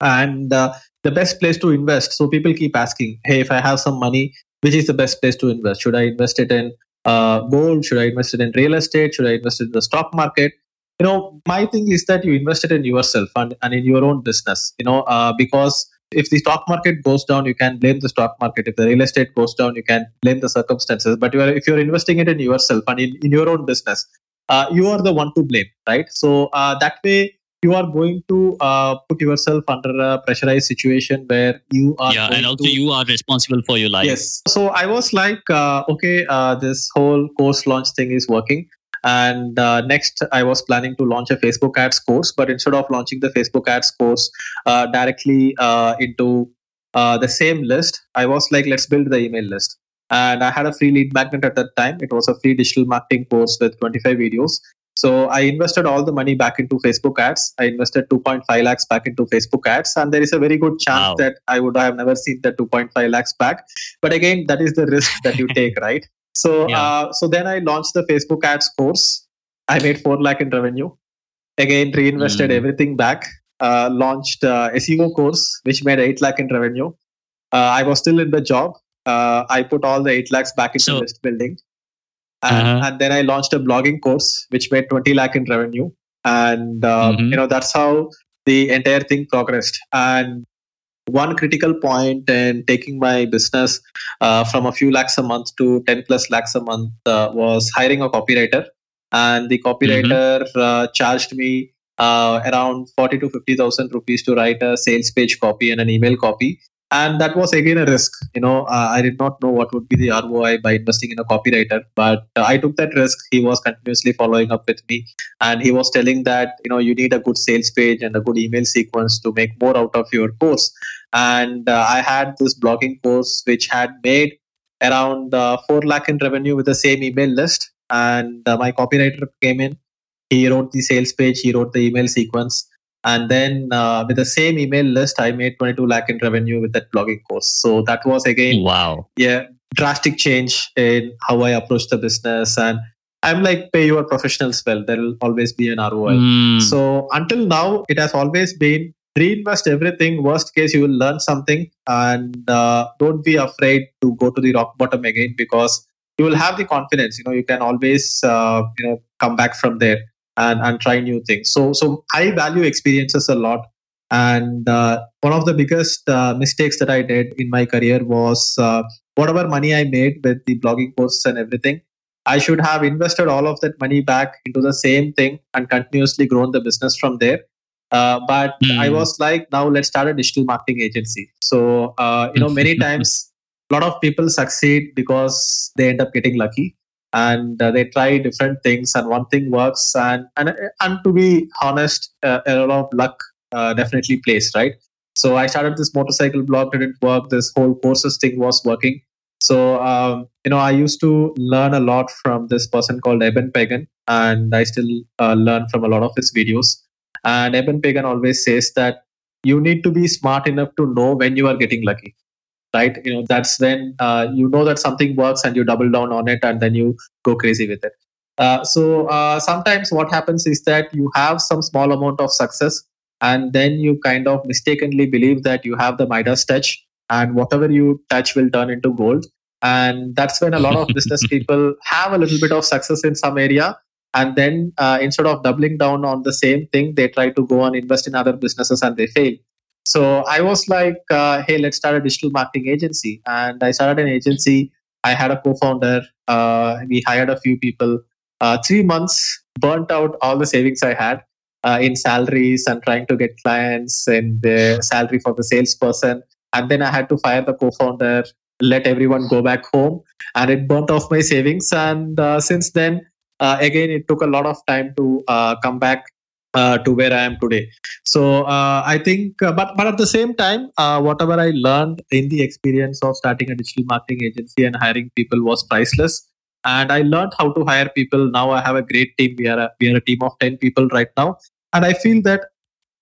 Speaker 2: And uh, the best place to invest so people keep asking hey if i have some money which is the best place to invest? Should i invest it in uh, gold? Should i invest it in real estate? Should i invest it in the stock market? You know my thing is that you invest it in yourself and, and in your own business you know uh, because if the stock market goes down you can blame the stock market. If the real estate goes down you can blame the circumstances. But you are, if you're investing it in yourself and in, in your own business uh, you are the one to blame right? So uh, that way you are going to uh, put yourself under a pressurized situation where you are
Speaker 1: yeah and also
Speaker 2: to,
Speaker 1: you are responsible for your life.
Speaker 2: Yes. So i was like uh, okay uh, this whole course launch thing is working and uh, next i was planning to launch a facebook ads course but instead of launching the facebook ads course uh, directly uh, into uh, the same list i was like let's build the email list and i had a free lead magnet at that time it was a free digital marketing course with 25 videos so I invested all the money back into Facebook ads. I invested 2.5 lakhs back into Facebook ads, and there is a very good chance
Speaker 1: Wow.
Speaker 2: that I would have never seen the 2.5 lakhs back. But again, that is the risk that you <laughs> take, right? So,
Speaker 1: Yeah.
Speaker 2: uh, so then I launched the Facebook ads course. I made four lakh in revenue. Again, reinvested
Speaker 1: Mm.
Speaker 2: everything back. Uh, launched uh, SEO course, which made eight lakh in revenue. Uh, I was still in the job. Uh, I put all the eight lakhs back into
Speaker 1: So-
Speaker 2: list building, and,
Speaker 1: Uh-huh.
Speaker 2: and then I launched a blogging course, which made twenty lakh in revenue. And uh,
Speaker 1: Mhm.
Speaker 2: you know that's how the entire thing progressed. And one critical point in taking my business uh, from a few lakhs a month to 10 plus lakhs a month uh, was hiring a copywriter. And the copywriter uh, charged me uh, around 40 to 50000 rupees to write a sales page copy and an email copy and that was again a risk you know uh, i did not know what would be the roi by investing in a copywriter but uh, i took that risk. He was continuously following up with me and he was telling that you know you need a good sales page and a good email sequence to make more out of your course. And uh, i had this blogging course which had made around uh, 4 lakh in revenue with the same email list. And uh, my copywriter came in. He wrote the sales page. He wrote the email sequence and then uh, with the same email list i made 22 lakh in revenue with that blogging course. So that was again
Speaker 1: wow.
Speaker 2: yeah drastic change in how i approach the business. And i'm like pay your professionals well. There will always be an roi
Speaker 1: Mm.
Speaker 2: so until now, it has always been reinvest everything. Worst case, you will learn something, and uh, don't be afraid to go to the rock bottom again because you will have the confidence. You know, you can always uh, you know come back from there and and try new things. So so I value experiences a lot. And uh, one of the biggest uh, mistakes that I did in my career was uh, whatever money I made with the blogging posts and everything, I should have invested all of that money back into the same thing and continuously grown the business from there. Uh, but
Speaker 1: Hmm.
Speaker 2: I was like, now let's start a digital marketing agency. So, uh, you know, many <laughs> times a lot of people succeed because they end up getting lucky. And uh, they try different things and one thing works and and, and to be honest uh, a lot of luck uh, definitely plays right? So i started this motorcycle blog didn't work this whole courses thing was working. So um, you know i used to learn a lot from this person called eben pagan and i still uh, learn from a lot of his videos. And eben pagan always says that you need to be smart enough to know when you are getting lucky right? You know that's when uh, you know that something works and you double down on it and then you go crazy with it. Uh, so uh, sometimes what happens is that you have some small amount of success and then you kind of mistakenly believe that you have the midas touch and whatever you touch will turn into gold. And that's when a lot of business <laughs> people have a little bit of success in some area and then uh, instead of doubling down on the same thing they try to go and invest in other businesses and they fail so I was like, uh, hey, let's start a digital marketing agency. And I started an agency. I had a co founder. Uh, we hired a few people. Uh, three months, burnt out all the savings I had uh, in salaries and trying to get clients and the salary for the salesperson. And then I had to fire the co founder, let everyone go back home. And it burnt off my savings. And uh, since then, uh, again, it took a lot of time to come back uh, to where I am today. So uh, I think, uh, but but at the same time, uh, whatever I learned in the experience of starting a digital marketing agency and hiring people was priceless. And I learned how to hire people. Now I have a great team. We are a, we are a team of ten people right now, and I feel that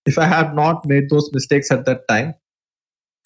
Speaker 2: if I had not made those mistakes at that time,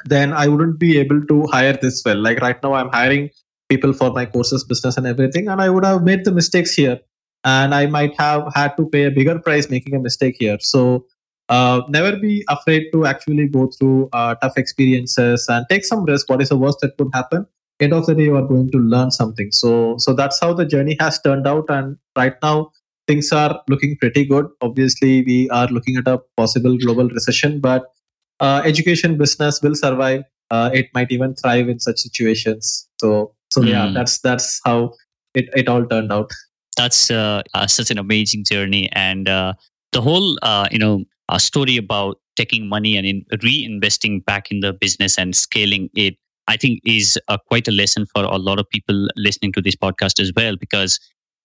Speaker 2: then I wouldn't be able to hire this well. Like right now, I'm hiring people for my courses, business, and everything, and I would have made the mistakes here and I might have had to pay a bigger price making a mistake here. So uh, never be afraid to actually go through uh, tough experiences and take some risk. What is the worst that could happen? End of the day, you are going to learn something. So so that's how the journey has turned out. And right now, things are looking pretty good. Obviously, we are looking at a possible global recession, but uh, education business will survive. Uh, it might even thrive in such situations. So so yeah, hmm. that's that's how it, it all turned out
Speaker 1: that's uh, uh, such an amazing journey. And uh, the whole uh, you know uh, story about taking money and in reinvesting back in the business and scaling it i think is quite a lesson for a lot of people listening to this podcast as well. Because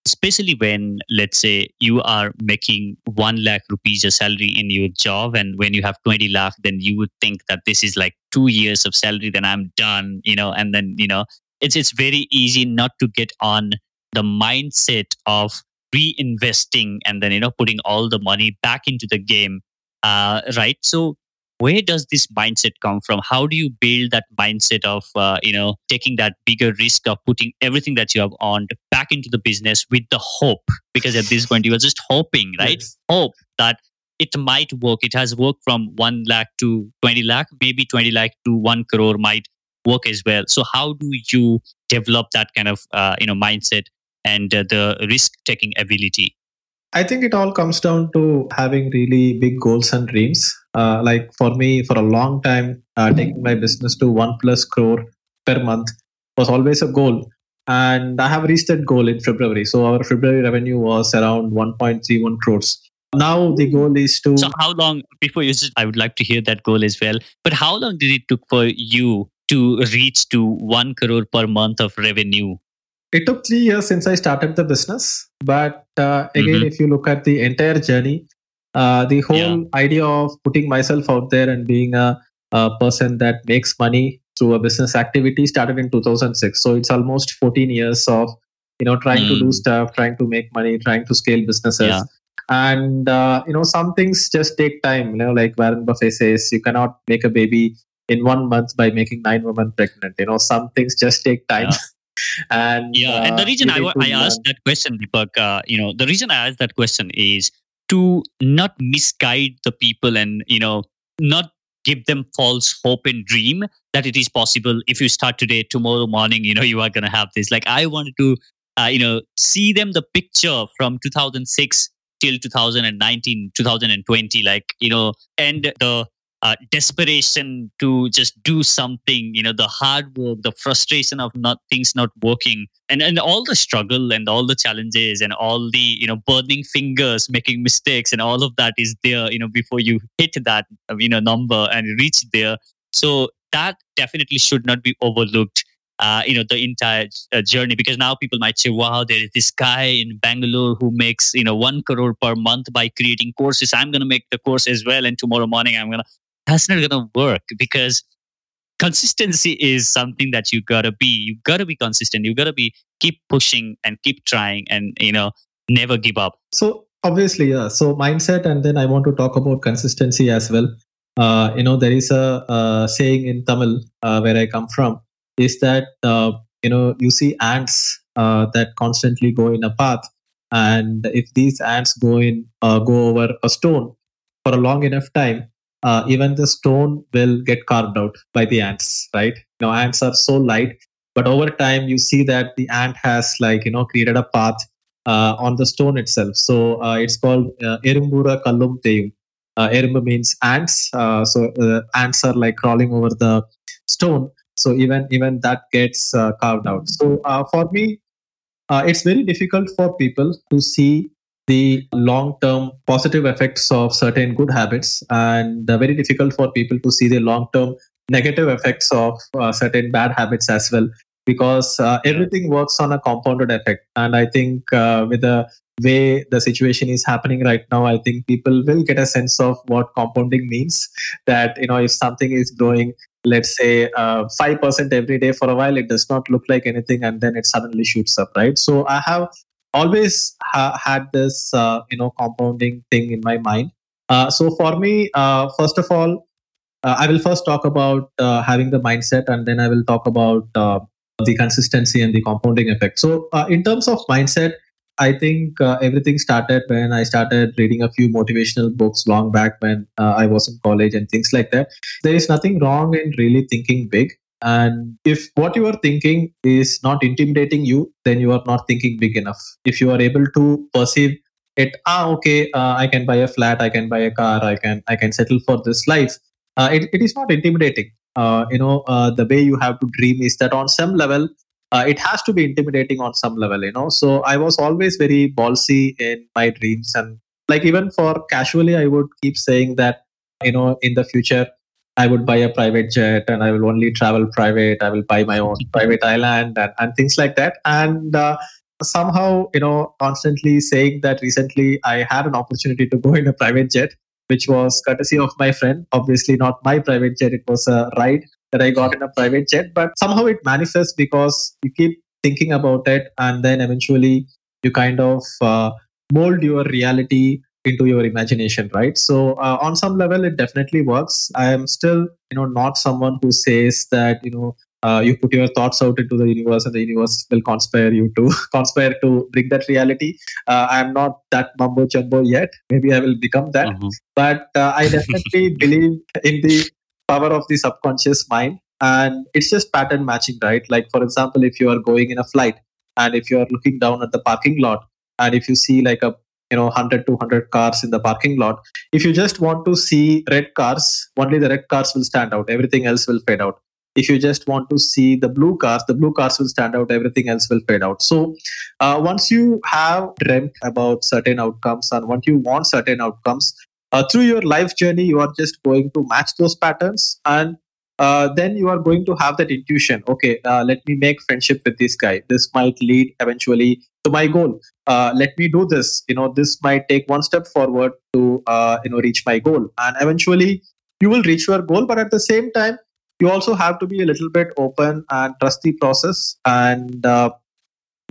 Speaker 1: especially when let's say you are making 1 lakh rupees a salary in your job and when you have 20 lakh then you would think that this is like 2 years of salary then i'm done you know and then you know it's it's very easy not to get on the mindset of reinvesting and then you know putting all the money back into the game uh, right? So where does this mindset come from? How do you build that mindset of uh, you know taking that bigger risk of putting everything that you have earned back into the business with the hope? Because at this point you are just hoping right? Yes. hope that it might work. It has worked from 1 lakh to 20 lakh maybe 20 lakh to 1 crore might work as well. So how do you develop that kind of uh, you know mindset and uh, the risk taking ability?
Speaker 2: I think it all comes down to having really big goals and dreams. Uh, like for me, for a long time, uh, taking my business to one plus crore per month was always a goal. And I have reached that goal in February. So our February revenue was around 1.31 crores. Now the goal is to.
Speaker 1: So how long before you? I would like to hear that goal as well. But how long did it took for you to reach to one crore per month of revenue
Speaker 2: it took three years since I started the business. But uh, again, mm-hmm. if you look at the entire journey, uh, the whole yeah. idea of putting myself out there and being a, a, person that makes money through a business activity started in 2006. So it's almost 14 years of you know trying mm. to do mm. stuff, trying to make money, trying to scale businesses. Yeah. And uh, you know some things just take time. You know, like Warren Buffett says, you cannot make a baby in one month by making nine women pregnant. You know, some things just take time. Yeah. <laughs>
Speaker 1: and yeah uh, and the uh, reason i, I asked that question deepak uh, you know the reason i asked that question is to not misguide the people and you know not give them false hope and dream that it is possible. If you start today tomorrow morning you know you are going to have this. Like i wanted to uh, you know see them the picture from 2006 till 2019 2020 like you know and the uh, desperation to just do something you know the hard work the frustration of not things not working and and all the struggle and all the challenges and all the you know burning fingers making mistakes and all of that is there you know before you hit that you know number and reach there. So that definitely should not be overlooked uh, you know the entire uh, journey because now people might say wow there is this guy in bangalore who makes you know one crore per month by creating courses. I'm going to make the course as well and tomorrow morning i'm going to that's not going to work because consistency is something that you got to be you got to be consistent you got to be keep pushing and keep trying and you know never give up.
Speaker 2: So obviously yeah so mindset and then i want to talk about consistency as well. Uh, you know there is a, a saying in tamil uh, where i come from is that uh, you know you see ants uh, that constantly go in a path and if these ants go in uh, go over a stone for a long enough time uh, even the stone will get carved out by the ants right? Know ants are so light but over time you see that the ant has like you know created a path uh, on the stone itself. So uh, it's called uh, erumbura kallum theyum uh, erumbu means ants. Uh, so ants are like crawling over the stone. So even even that gets carved out. So for me it's very difficult for people to see the long term positive effects of certain good habits and very difficult for people to see the long term negative effects of uh, certain bad habits as well because uh, everything works on a compounded effect. And i think uh, with the way the situation is happening right now i think people will get a sense of what compounding means. That you know if something is growing let's say uh, 5% every day for a while it does not look like anything and then it suddenly shoots up right? So i have always ha- had this uh, you know compounding thing in my mind. Uh, so for me uh, first of all uh, i will first talk about uh, having the mindset and then i will talk about uh, the consistency and the compounding effect. So in terms of mindset i think everything started when i started reading a few motivational books long back when i was in college and things like that. There is nothing wrong in really thinking big and if what you are thinking is not intimidating you, then you are not thinking big enough. If you are able to perceive it, ah, okay, uh, I can buy a flat, I can buy a car, I can, I can settle for this life. Uh, it, it is not intimidating. Uh, you know, uh, the way you have to dream is that on some level, uh, it has to be intimidating on some level. You know, so I was always very ballsy in my dreams, and like even for casually, I would keep saying that you know, in the future, I would buy a private jet and I will only travel private. I will buy my own private island and, and things like that. And uh, somehow, you know, constantly saying that recently I had an opportunity to go in a private jet, which was courtesy of my friend. Obviously, not my private jet. It was a ride that I got in a private jet, but somehow it manifests because you keep thinking about it and then eventually you kind of uh, mold your reality into your imagination right? So uh, on some level it definitely works. I am still you know not someone who says that you know uh, you put your thoughts out into the universe and the universe will conspire you to <laughs> conspire to bring that reality. Uh, i'm not that mumbo jumbo yet. Maybe i will become that.
Speaker 1: Mhm.
Speaker 2: but uh, i definitely <laughs> believe in the power of the subconscious mind. And it's just pattern matching right? Like for example if you are going in a flight and if you are looking down at the parking lot and if you see like a you know 100 200 cars in the parking lot. If you just want to see red cars only the red cars will stand out. Everything else will fade out. If you just want to see the blue cars the blue cars will stand out. Everything else will fade out. So uh, once you have dreamt about certain outcomes and once you want certain outcomes uh, through your life journey you are just going to match those patterns and uh, then you are going to have that intuition. Okay uh, let me make friendship with this guy. This might lead eventually to my goal. Uh, let me do this. You know this might take one step forward to uh, you know reach my goal. And eventually you will reach your goal but at the same time you also have to be a little bit open and trust the process and uh,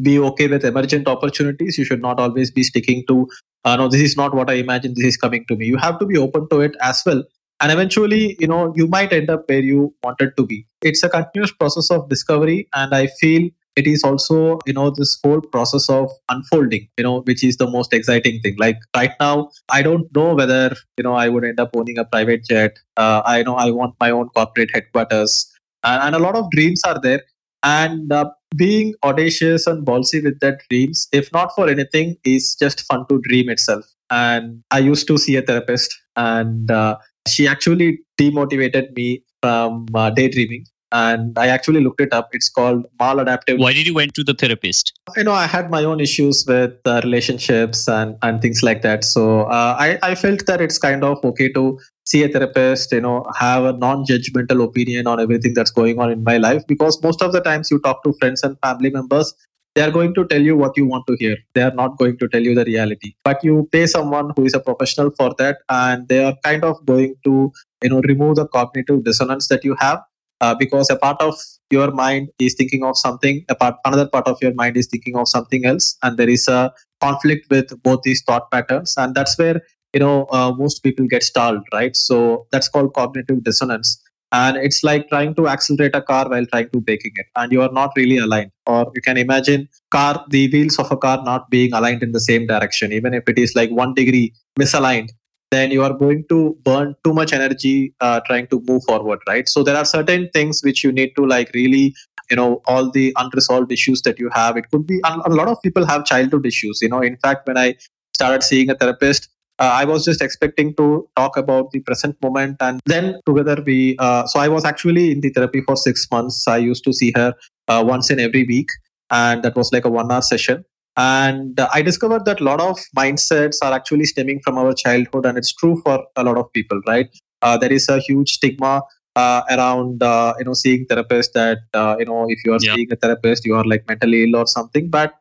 Speaker 2: be okay with emergent opportunities. You should not always be sticking to no this is not what i imagine this is coming to me. You have to be open to it as well and eventually you know you might end up where you wanted to be. It's a continuous process of discovery and i feel it is also you know this whole process of unfolding you know which is the most exciting thing. Like right now i don't know whether you know i would end up owning a private jet. Uh, i know i want my own corporate headquarters. And, and a lot of dreams are there. And uh, being audacious and ballsy with their dreams if not for anything is just fun to dream itself. And i used to see a therapist. And uh, she actually demotivated me from uh, daydreaming and I actually looked it up. It's called maladaptive.
Speaker 1: Why did you went to the therapist?
Speaker 2: You know, I had my own issues with uh, relationships and and things like that. So uh, I I felt that it's kind of okay to see a therapist. You know, have a non-judgmental opinion on everything that's going on in my life because most of the times you talk to friends and family members. They are going to tell you what you want to hear. They are not going to tell you the reality. But you pay someone who is a professional for that, and they are kind of going to you know remove the cognitive dissonance that you have uh, because a part of your mind is thinking of something a part another part of your mind is thinking of something else and there is a conflict with both these thought patterns and that's where you know uh, most people get stalled right so that's called cognitive dissonance and it's like trying to accelerate a car while trying to braking it. And you are not really aligned. Or you can imagine car the wheels of a car not being aligned in the same direction. Even if it is like one degree misaligned then you are going to burn too much energy uh, trying to move forward right? So there are certain things which you need to like really you know all the unresolved issues that you have. It could be a lot of people have childhood issues you know. In fact when i started seeing a therapist uh, i was just expecting to talk about the present moment and then together we uh, so i was actually in the therapy for 6 months. I used to see her uh, once in every week and that was like a 1 hour session. And i discovered that a lot of mindsets are actually stemming from our childhood and it's true for a lot of people right? Uh, there is a huge stigma uh, around uh, you know seeing therapists that uh, you know if you are yeah. seeing a therapist you are like mentally ill or something. But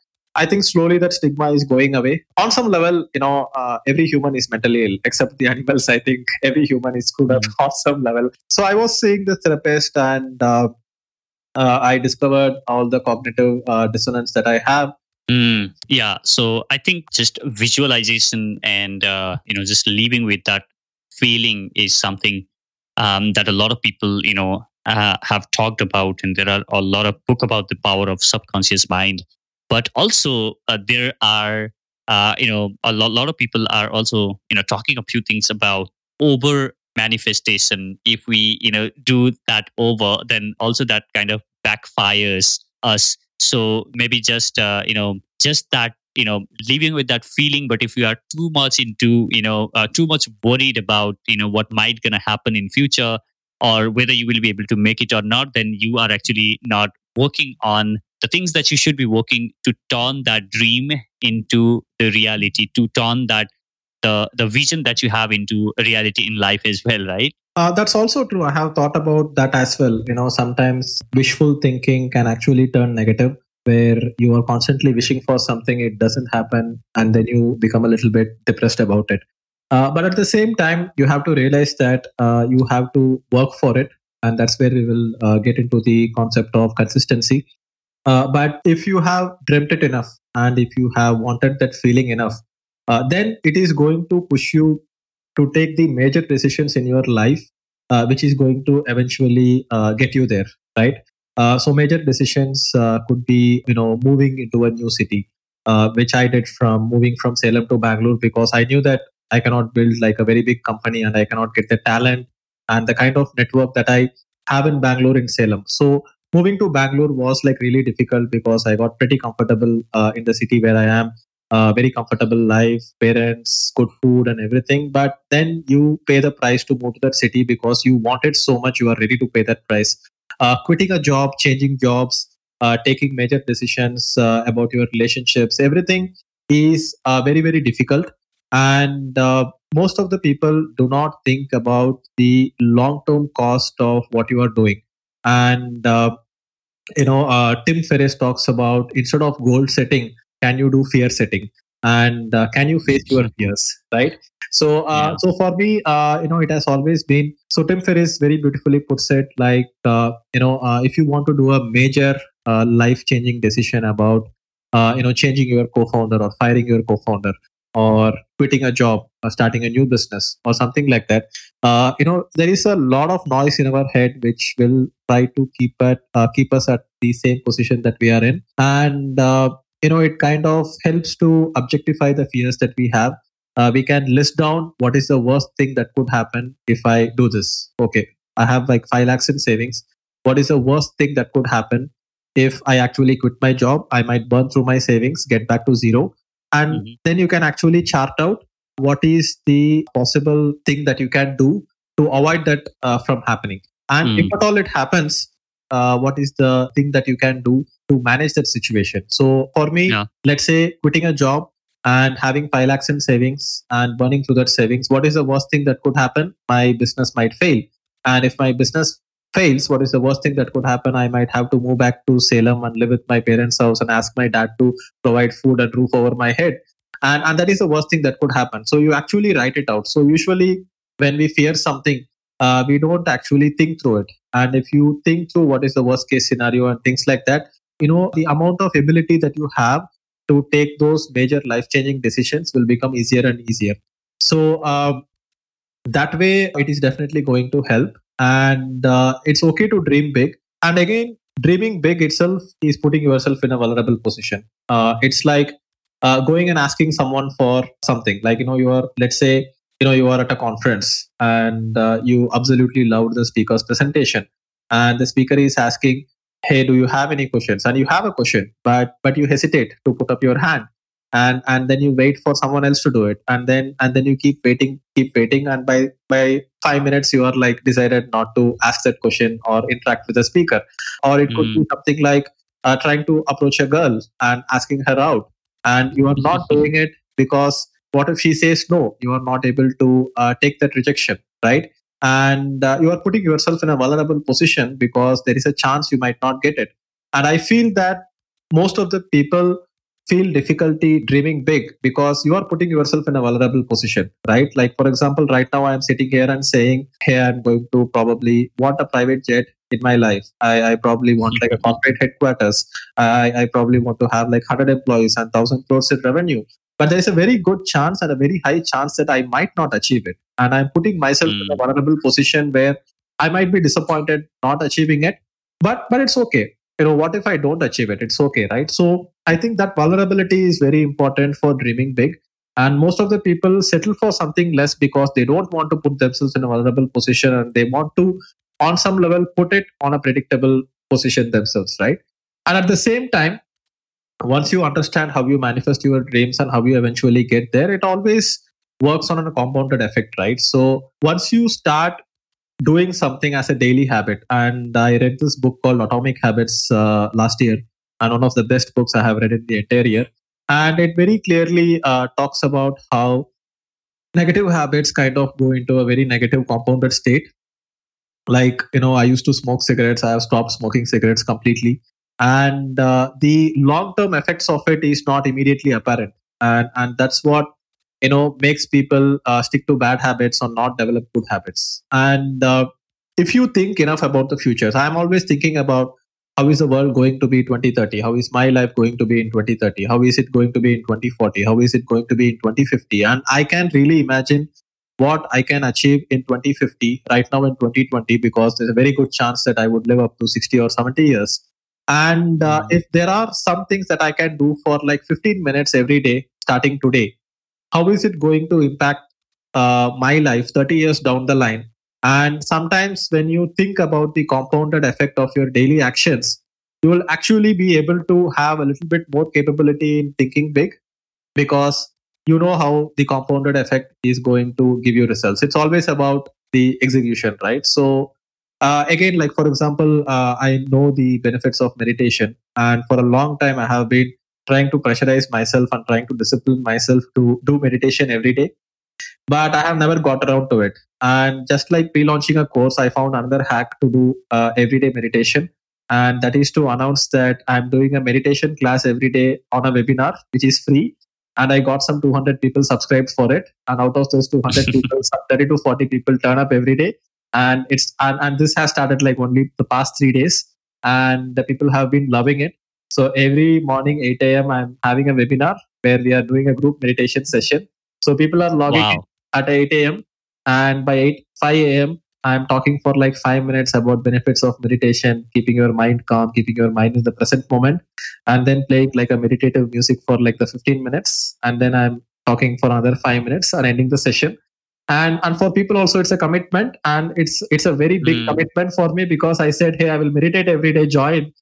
Speaker 2: i think slowly that stigma is going away on some level you know uh, every human is mentally ill except the animals i think every human is good mm-hmm. <laughs> on some level so i was seeing this therapist and uh, i discovered all the cognitive dissonance that i have
Speaker 1: Mm, yeah. So I think just visualization and uh, you know just living with that feeling is something um, that a lot of people you know uh, have talked about, and there are a lot of book about the power of subconscious mind. But also uh, there are uh, you know a lot, lot of people are also you know talking a few things about over manifestation. If we you know do that over, then also that kind of backfires us so maybe just uh, you know just that you know living with that feeling but if you are too much into you know uh, too much worried about you know what might gonna happen in future or whether you will be able to make it or not then you are actually not working on the things that you should be working to turn that dream into the reality to turn that the the vision that you have into reality in life as well right
Speaker 2: uh, that's also true. I have thought about that as well. You know, sometimes wishful thinking can actually turn negative, where you are constantly wishing for something, it doesn't happen, and then you become a little bit depressed about it. Uh, but at the same time, you have to realize that uh, you have to work for it, and that's where we will uh, get into the concept of consistency. Uh, but if you have dreamt it enough, and if you have wanted that feeling enough, uh, then it is going to push you to take the major decisions in your life, uh, which is going to eventually uh, get you there, right? Uh, so major decisions could be, you know, moving into a new city, which I did from moving from Salem to Bangalore because I knew that I cannot build like a very big company and I cannot get the talent and the kind of network that I have in Bangalore in Salem. So moving to Bangalore was like really difficult because I got pretty comfortable uh, in the city where I am uh, very comfortable life, parents, good food, and everything. But then you pay the price to move to that city because you want it so much, you are ready to pay that price. Uh, quitting a job, changing jobs, uh, taking major decisions uh, about your relationships, everything is uh, very, very difficult. And most of the people do not think about the long term cost of what you are doing. And you know, Tim Ferriss talks about instead of goal setting, can you do fear setting and uh, can you face your fears right so uh, yeah. so for me uh, you know it has always been so tim ferriss very beautifully puts it like uh, you know uh, if you want to do a major uh, life changing decision about you know changing your co-founder or firing your co-founder or quitting a job or starting a new business or something like that uh, you know there is a lot of noise in our head which will try to keep it uh, keep us at the same position that we are in. And uh, you know it kind of helps to objectify the fears that we have. Uh, we can list down what is the worst thing that could happen if i do this. Okay i have like 5 lakhs in savings. What is the worst thing that could happen if i actually quit my job? I might burn through my savings get back to zero and mm-hmm. then you can actually chart out what is the possible thing that you can do to avoid that uh, from happening and mm. if at all it happens uh, what is the thing that you can do to manage that situation. So for me,
Speaker 1: Yeah.
Speaker 2: let's say quitting a job and having 5 lakhs in savings and burning through that savings, what is the worst thing that could happen? My business might fail. And if my business fails, what is the worst thing that could happen? I might have to move back to Salem and live with my parents' house and ask my dad to provide food and roof over my head. And, and that is the worst thing that could happen. So you actually write it out. So usually when we fear something, uh, we don't actually think through it. And if you think through what is the worst case scenario and things like that, you know, the amount of ability that you have to take those major life changing decisions will become easier and easier. So um, that way, it is definitely going to help. And uh, it's okay to dream big. And again, dreaming big itself is putting yourself in a vulnerable position. Uh, it's like uh, going and asking someone for something. Like, you know, you are, let's say, you know, you are at a conference and uh, you absolutely loved the speaker's presentation. And the speaker is asking, hey do you have any questions and you have a question but but you hesitate to put up your hand and and then you wait for someone else to do it. And then and then you keep waiting keep waiting. And by by 5 minutes you are like decided not to ask that question or interact with the speaker. Or it could
Speaker 1: Mm.
Speaker 2: be something like uh, trying to approach a girl and asking her out. And you are not doing it because what if she says no? You are not able to uh, take that rejection right? And uh, you are putting yourself in a vulnerable position because there is a chance you might not get it. And i feel that most of the people feel difficulty dreaming big because you are putting yourself in a vulnerable position right? Like for example right now i am sitting here and saying hey i'm going to probably want a private jet in my life. I, I probably want like a corporate headquarters. I, I probably want to have like 100 employees and 1000 crores in revenue. But there is a very good chance and a very high chance that i might not achieve it. And i'm putting myself in a
Speaker 1: Mm.
Speaker 2: vulnerable position where i might be disappointed not achieving it but but it's okay you know what if i don't achieve it? It's okay right? So i think that vulnerability is very important for dreaming big. And most of the people settle for something less because they don't want to put themselves in a vulnerable position and they want to on some level put it on a predictable position themselves right? And at the same time once you understand how you manifest your dreams and how you eventually get there it always works on a compounded effect right? So once you start doing something as a daily habit. And i read this book called atomic habits uh, last year and one of the best books i have read in the entire year. And it very clearly uh, talks about how negative habits kind of go into a very negative compounded state. Like you know i used to smoke cigarettes. I have stopped smoking cigarettes completely. And uh, the long term effects of it is not immediately apparent. And and that's what you know makes people uh, stick to bad habits or not develop good habits. And uh, if you think enough about the future i'm always thinking about how is the world going to be 2030 how is my life going to be in 2030 how is it going to be in 2040 how is it going to be in 2050 and i can really imagine what i can achieve in 2050 right now in 2020 because there's a very good chance that i would live up to 60 or 70 years. And uh,
Speaker 1: Mm.
Speaker 2: if there are some things that i can do for like 15 minutes every day starting today how is it going to impact uh, my life 30 years down the line? And sometimes when you think about the compounded effect of your daily actions you will actually be able to have a little bit more capability in thinking big because you know how the compounded effect is going to give you results. It's always about the execution right? So uh, again like for example uh, i know the benefits of meditation and for a long time i have been trying to pressurize myself and trying to discipline myself to do meditation every day. But i have never got around to it. And just like pre-launching a course i found another hack to do uh, everyday meditation. And that is to announce that i'm doing a meditation class every day on a webinar which is free. And i got some 200 people subscribed for it. And out of those 200 <laughs> people some 30 to 40 people turn up every day. And it's and, and this has started like only the past three days. And the people have been loving it so every morning 8 a.m i'm having a webinar where we are doing a group meditation session so people are logging in
Speaker 1: Wow.
Speaker 2: at 8 a.m. and by 8 5 a.m. I'm talking for like five minutes about benefits of meditation, keeping your mind calm, keeping your mind in the present moment, and then playing like a meditative music for like the 15 minutes, and then I'm talking for another five minutes and ending the session. And and for people also it's a commitment, and it's it's a very big
Speaker 1: Mm.
Speaker 2: commitment for me because I said, hey, I will meditate every day, join.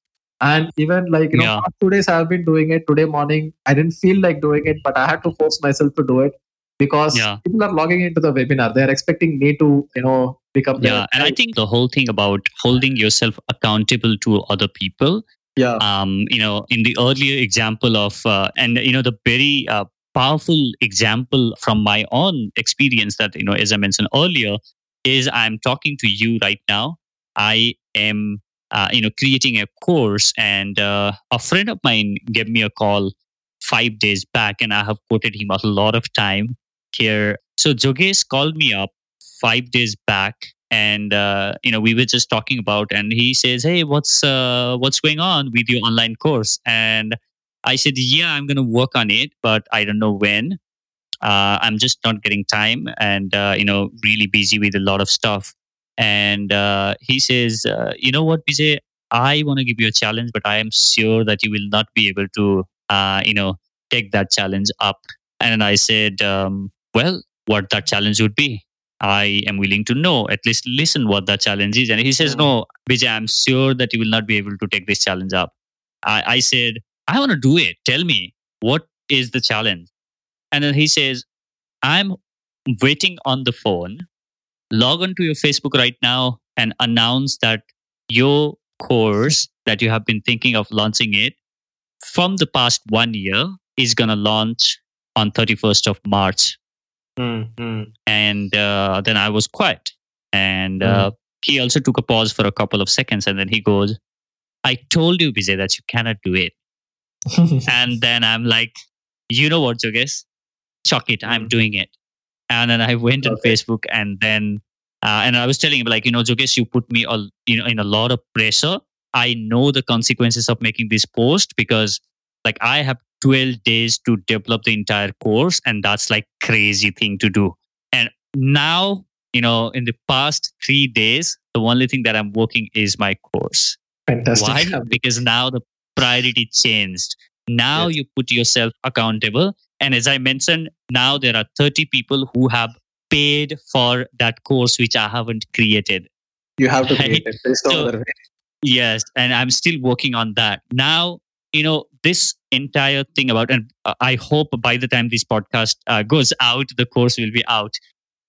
Speaker 2: And even like you know,
Speaker 1: Yeah.
Speaker 2: past two days I've been doing it. Today morning I didn't feel like doing it, but I had to force myself to do it because
Speaker 1: Yeah.
Speaker 2: people are logging into the webinar. They are expecting me to, you know, become their
Speaker 1: Yeah. And I think the whole thing about holding yourself accountable to other people
Speaker 2: yeah,
Speaker 1: um, you know, in the earlier example of, uh, and you know, the very uh, powerful example from my own experience that you know, as I mentioned earlier, is I'm talking to you right now. I am, uh, you know, creating a course, and uh, a friend of mine gave me a call five days back, and I have quoted him a lot of time here. So Jogesh called me up five days back and uh, you know we were just talking about and he says hey what's uh, what's going on with your online course? And i said yeah i'm going to work on it but i don't know when. Uh, i'm just not getting time and uh, you know really busy with a lot of stuff and uh, he says uh, you know what Vijay i want to give you a challenge but i am sure that you will not be able to uh, you know take that challenge up and i said um, well what that challenge would be I am willing to know, at least listen what that challenge is. And he says,
Speaker 2: Mm.
Speaker 1: No, Vijay, I'm sure that you will not be able to take this challenge up. I, I said, I want to do it. Tell me, what is the challenge? And then he says, I'm waiting on the phone. Log on to your Facebook right now and announce that your course that you have been thinking of launching it from the past one year is going to launch on 31st of March
Speaker 2: Mm, mm.
Speaker 1: and uh, then I was quiet. And uh, he also took a pause for a couple of seconds, and then he goes, "I told you, Vijay, that you cannot do it." <laughs> and then I'm like, "You know what, Jogesh? Chuck it. I'm
Speaker 2: Mm.
Speaker 1: doing it." And then I went on Facebook, and then uh, and I was telling him like, you know, Jogesh, you put me all you know in a lot of pressure. I know the consequences of making this post because like I have 12 days to develop the entire course and that's like crazy thing to do and now you know in the past three days the only thing that i'm working is my course
Speaker 2: Fantastic.
Speaker 1: why <laughs> because now the priority changed now
Speaker 2: Yes.
Speaker 1: you put yourself accountable and as i mentioned now there are 30 people who have paid for that course which i haven't created
Speaker 2: You have to create it. There's no
Speaker 1: So-
Speaker 2: other way.
Speaker 1: Yes, and I'm still working on that. Now, you know, this entire thing about, and I hope by the time this podcast uh, goes out, the course will be out.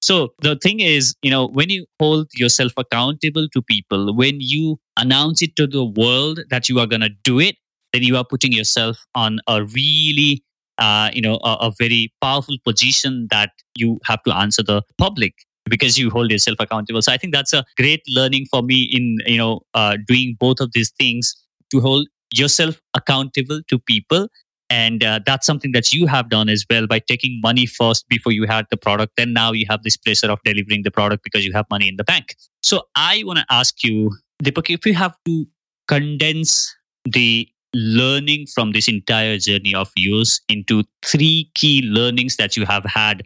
Speaker 1: So the thing is, you know, when you hold yourself accountable to people, when you announce it to the world that you are going to do it, then you are putting yourself on a really, uh, you know, a, a very powerful position that you have to answer the public because you hold yourself accountable. So I think that's a great learning for me in you know uh, doing both of these things to hold yourself accountable to people. And uh, that's something that you have done as well by taking money first before you had the product. Then now you have this pressure of delivering the product because you have money in the bank. So I want to ask you, Deepak, if you have to condense the learning from this entire journey of yours into three key learnings that you have had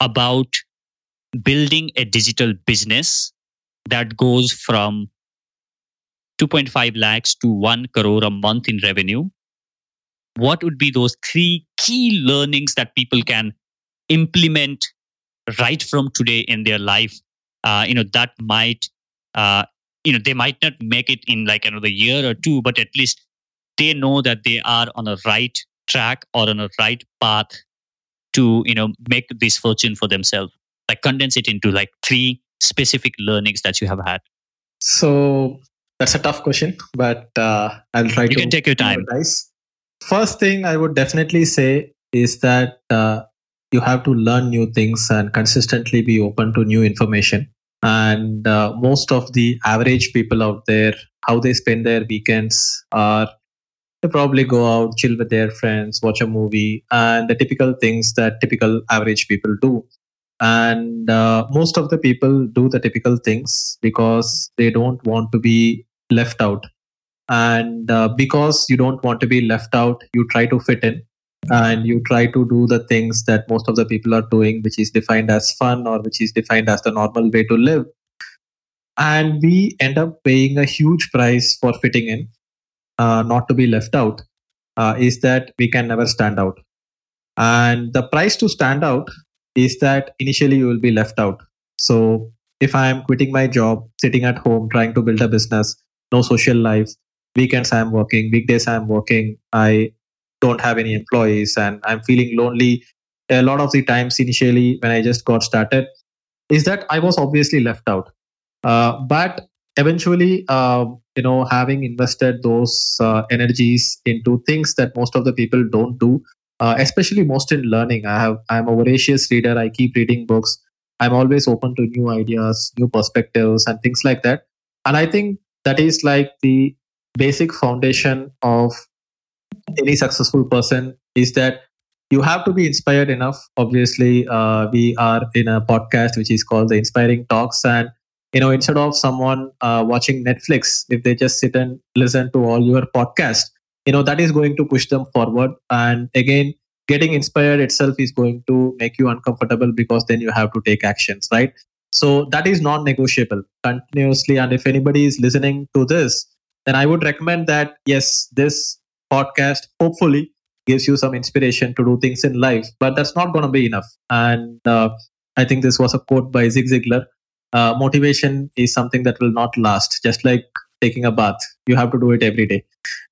Speaker 1: about building a digital business that goes from 2.5 lakhs to 1 crore a month in revenue. What would be those three key learnings that people can implement right from today in their life? Uh, you know that might uh, you know they might not make it in like another year or two but at least they know that they are on a right track or on a right path to you know make this fortune for themselves like condense it into like three specific learnings that you have had
Speaker 2: So that's a tough question, but uh, I'll try
Speaker 1: you
Speaker 2: to
Speaker 1: can take your time
Speaker 2: prioritize. First thing I would definitely say is that uh, you have to learn new things and consistently be open to new information. And uh, most of the average people out there, how they spend their weekends are they probably go out, chill with their friends, watch a movie, and the typical things that typical average people do. And uh, most of the people do the typical things because they don't want to be left out. And uh, because you don't want to be left out you try to fit in and you try to do the things that most of the people are doing which is defined as fun or which is defined as the normal way to live. And we end up paying a huge price for fitting in uh, not to be left out uh, is that we can never stand out and the price to stand out is that initially you will be left out so if i am quitting my job sitting at home trying to build a business no social life weekends i'm working weekdays i'm working i don't have any employees and i'm feeling lonely a lot of the times initially when I just got started is that I was obviously left out. Uh, but eventually, uh, you know, having invested those uh, energies into things that most of the people don't do, uh, especially most in learning. I have I'm a voracious reader. I keep reading books. I'm always open to new ideas, new perspectives, and things like that. And I think that is like the basic foundation of any successful person is that you have to be inspired enough. Obviously, uh, we are in a podcast which is called the Inspiring Talks, and you know, instead of someone uh, watching Netflix, if they just sit and listen to all your podcast, you know, that is going to push them forward. And again, getting inspired itself is going to make you uncomfortable because then you have to take actions, right? So that is non-negotiable continuously. And if anybody is listening to this, then I would recommend that yes, this podcast hopefully gives you some inspiration to do things in life but that's not going to be enough and uh, i think this was a quote by zig ziglar uh, motivation is something that will not last. Just like taking a bath you have to do it every day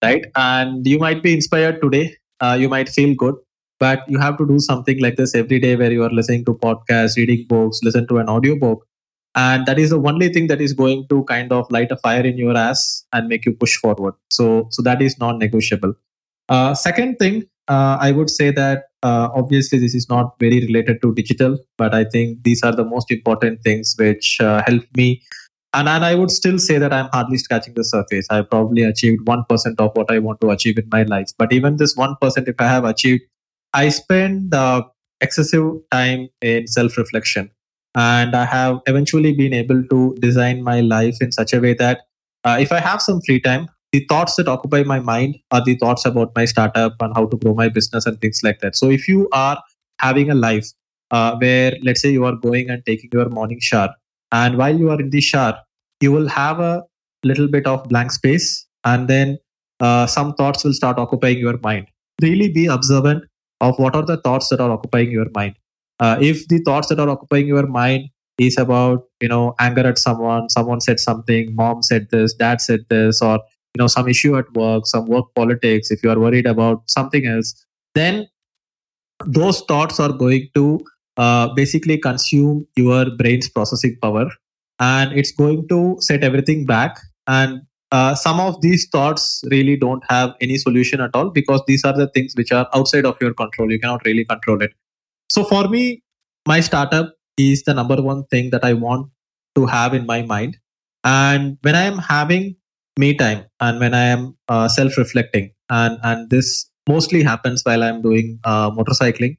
Speaker 2: right? And you might be inspired today. Uh, you might feel good but you have to do something like this every day where you are listening to podcasts reading books listen to an audiobook. And that is the only thing that is going to kind of light a fire in your ass and make you push forward. So so that is non-negotiable. Uh, second thing, uh, I would say that uh, obviously this is not very related to digital, but I think these are the most important things which uh, help me. And, and I would still say that I'm hardly scratching the surface. I probably achieved 1% of what I want to achieve in my life. But even this 1%, if I have achieved, I spend uh, excessive time in self reflection. And I have eventually been able to design my life in such a way that uh, if I have some free time, the thoughts that occupy my mind are the thoughts about my startup and how to grow my business and things like that. So if you are having a life uh, where, let's say, you are going and taking your morning shower, and while you are in the shower, you will have a little bit of blank space, and then uh, some thoughts will start occupying your mind. Really be observant of what are the thoughts that are occupying your mind. Uh, if the thoughts that are occupying your mind is about you know anger at someone someone said something mom said this dad said this or you know some issue at work some work politics if you are worried about something else then those thoughts are going to uh, basically consume your brain's processing power and it's going to set everything back and uh, some of these thoughts really don't have any solution at all because these are the things which are outside of your control you cannot really control it. So for me my startup is the number one thing that i want to have in my mind and when i am having me time and when I am uh, self reflecting. And, and this mostly happens while I'm doing uh, motorcycling,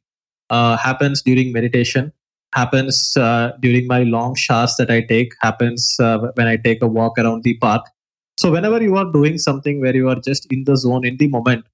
Speaker 2: uh, happens during meditation, happens uh, during my long showers that I take, happens uh, when I take a walk around the park. So, whenever you are doing something where you are just in the zone, in the moment,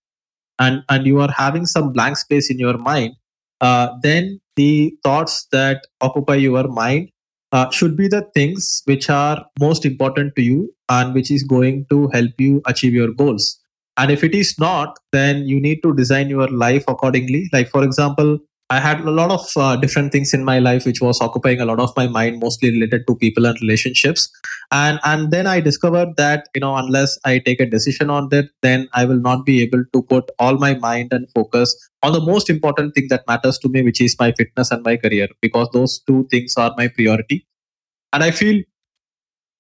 Speaker 2: and, and you are having some blank space in your mind, uh, then the thoughts that occupy your mind uh, should be the things which are most important to you and which is going to help you achieve your goals. And if it is not then you need to design your life accordingly. Like for example i had a lot of uh, different things in my life which was occupying a lot of my mind mostly related to people and relationships. And and then i discovered that you know unless i take a decision on that then i will not be able to put all my mind and focus on the most important thing that matters to me which is my fitness and my career because those two things are my priority. And i feel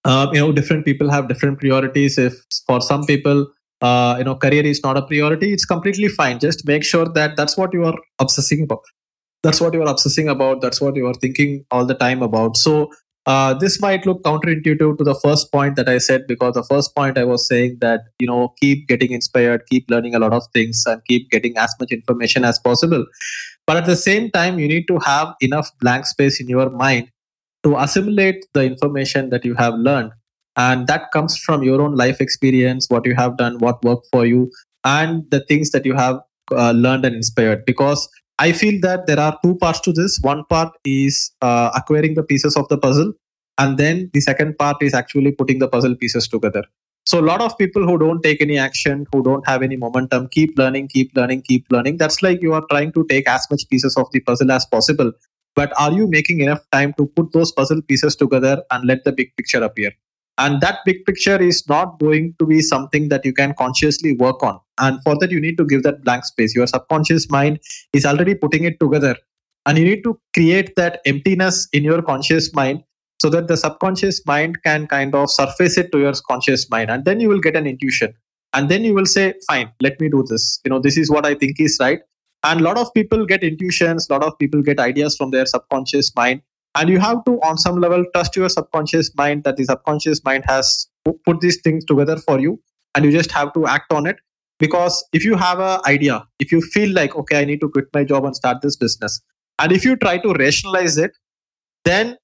Speaker 2: uh, you know different people have different priorities. If for some people uh, you know career is not a priority it's completely fine. Just make sure that that's what you are obsessing about that's what you are obsessing about. That's what you are thinking all the time about. So uh, this might look counterintuitive to the first point that i said because the first point i was saying that you know keep getting inspired keep learning a lot of things and keep getting as much information as possible. But at the same time you need to have enough blank space in your mind to assimilate the information that you have learned. And that comes from your own life experience what you have done what worked for you and the things that you have uh, learned and inspired. Because i feel that there are two parts to this. One part is uh, acquiring the pieces of the puzzle and then the second part is actually putting the puzzle pieces together. So a lot of people who don't take any action who don't have any momentum keep learning keep learning keep learning. That's like you are trying to take as much pieces of the puzzle as possible. But are you making enough time to put those puzzle pieces together and let the big picture appear? And that big picture is not going to be something that you can consciously work on and for that you need to give that blank space. Your subconscious mind is already putting it together. And you need to create that emptiness in your conscious mind so that the subconscious mind can kind of surface it to your conscious mind. And then you will get an intuition. And then you will say fine let me do this. You know this is what i think is right. And a lot of people get intuitions a lot of people get ideas from their subconscious mind. And you have to on some level trust your subconscious mind that the subconscious mind has put these things together for you. And you just have to act on it because if you have an idea if you feel like okay i need to quit my job and start this business and if you try to rationalize it then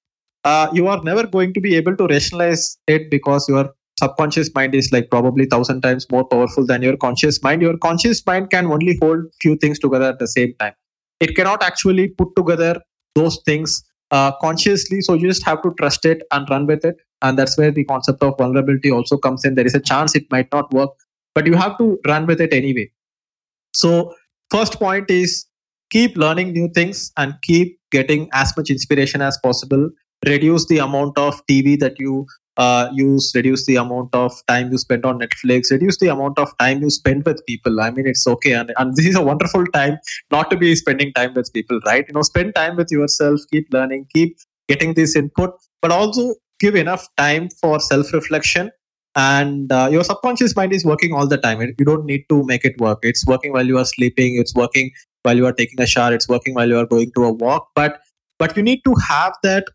Speaker 2: uh, you are never going to be able to rationalize it because your subconscious mind is like probably thousand times more powerful than your conscious mind. Your conscious mind can only hold few things together at the same time. It cannot actually put together those things uh, consciously so you just have to trust it and run with it and that's where the concept of vulnerability also comes in. There is a chance it might not work but you have to run with it anyway. So first point is keep learning new things and keep getting as much inspiration as possible. Reduce the amount of tv that you uh, use. Reduce the amount of time you spend on netflix. Reduce the amount of time you spend with people. I mean it's okay. And, and this is a wonderful time not to be spending time with people right? You know spend time with yourself. Keep learning. Keep getting this input. But also give enough time for self reflection and uh, your subconscious mind is working all the time. You don't need to make it work. It's working while you are sleeping. It's working while you are taking a shower. It's working while you are going to a walk. But but you need to have that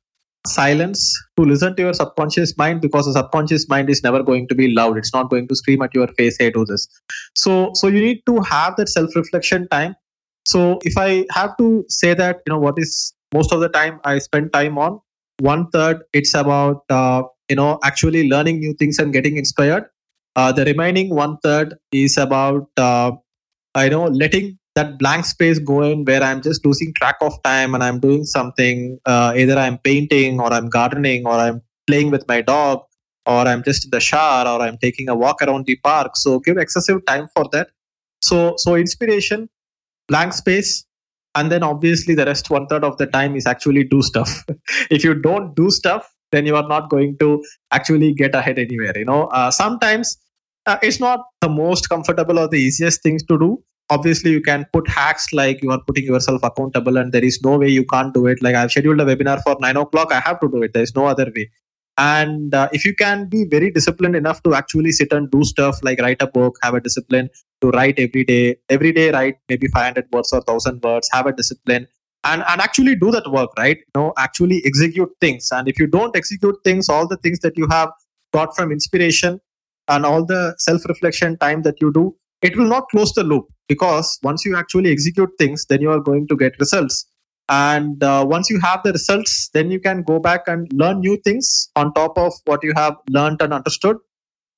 Speaker 2: silence to listen to your subconscious mind because the subconscious mind is never going to be loud. It's not going to scream at your face hey do this. So so you need to have that self reflection time. So if i have to say that you know what is most of the time i spend time on one third it's about uh, you know actually learning new things and getting inspired uh, the remaining one third is about uh, i know letting that blank space go in where I'm just losing track of time and I'm doing something. Uh, either I'm painting or I'm gardening or I'm playing with my dog or I'm just in the shower or I'm taking a walk around the park. So give excessive time for that. So so inspiration, blank space, and then obviously the rest one third of the time is actually do stuff. <laughs> if you don't do stuff, then you are not going to actually get ahead anywhere. You know, uh, sometimes uh, it's not the most comfortable or the easiest things to do. Obviously you can put hacks like you are putting yourself accountable and there is no way you can't do it. Like i've scheduled a webinar for 9 o'clock. I have to do it. There's no other way. And uh, if you can be very disciplined enough to actually sit and do stuff like write a book have a discipline to write every day. Every day write maybe 500 words or 1000 words. Have a discipline and and actually do that work right? You know actually execute things. And if you don't execute things all the things that you have got from inspiration and all the self reflection time that you do it will not close the loop because once you actually execute things then you are going to get results. And uh, once you have the results then you can go back and learn new things on top of what you have learned and understood.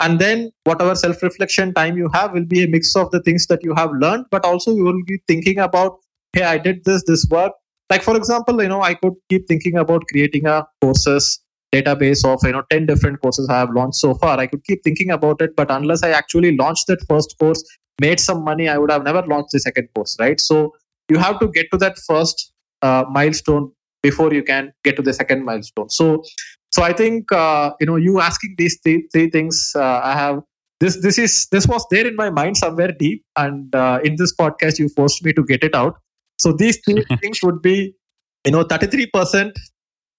Speaker 2: And then whatever self reflection time you have will be a mix of the things that you have learned but also you will be thinking about hey i did this this work. Like for example you know i could keep thinking about creating a courses database of you know 10 different courses i have launched so far. I could keep thinking about it but unless i actually launched that first course made some money i would have never launched the second course right? So you have to get to that first uh, milestone before you can get to the second milestone. So so i think uh, you know you asking these three, three things uh, i have this this is this was there in my mind somewhere deep and uh, in this podcast you forced me to get it out so these three <laughs> things would be you know 33%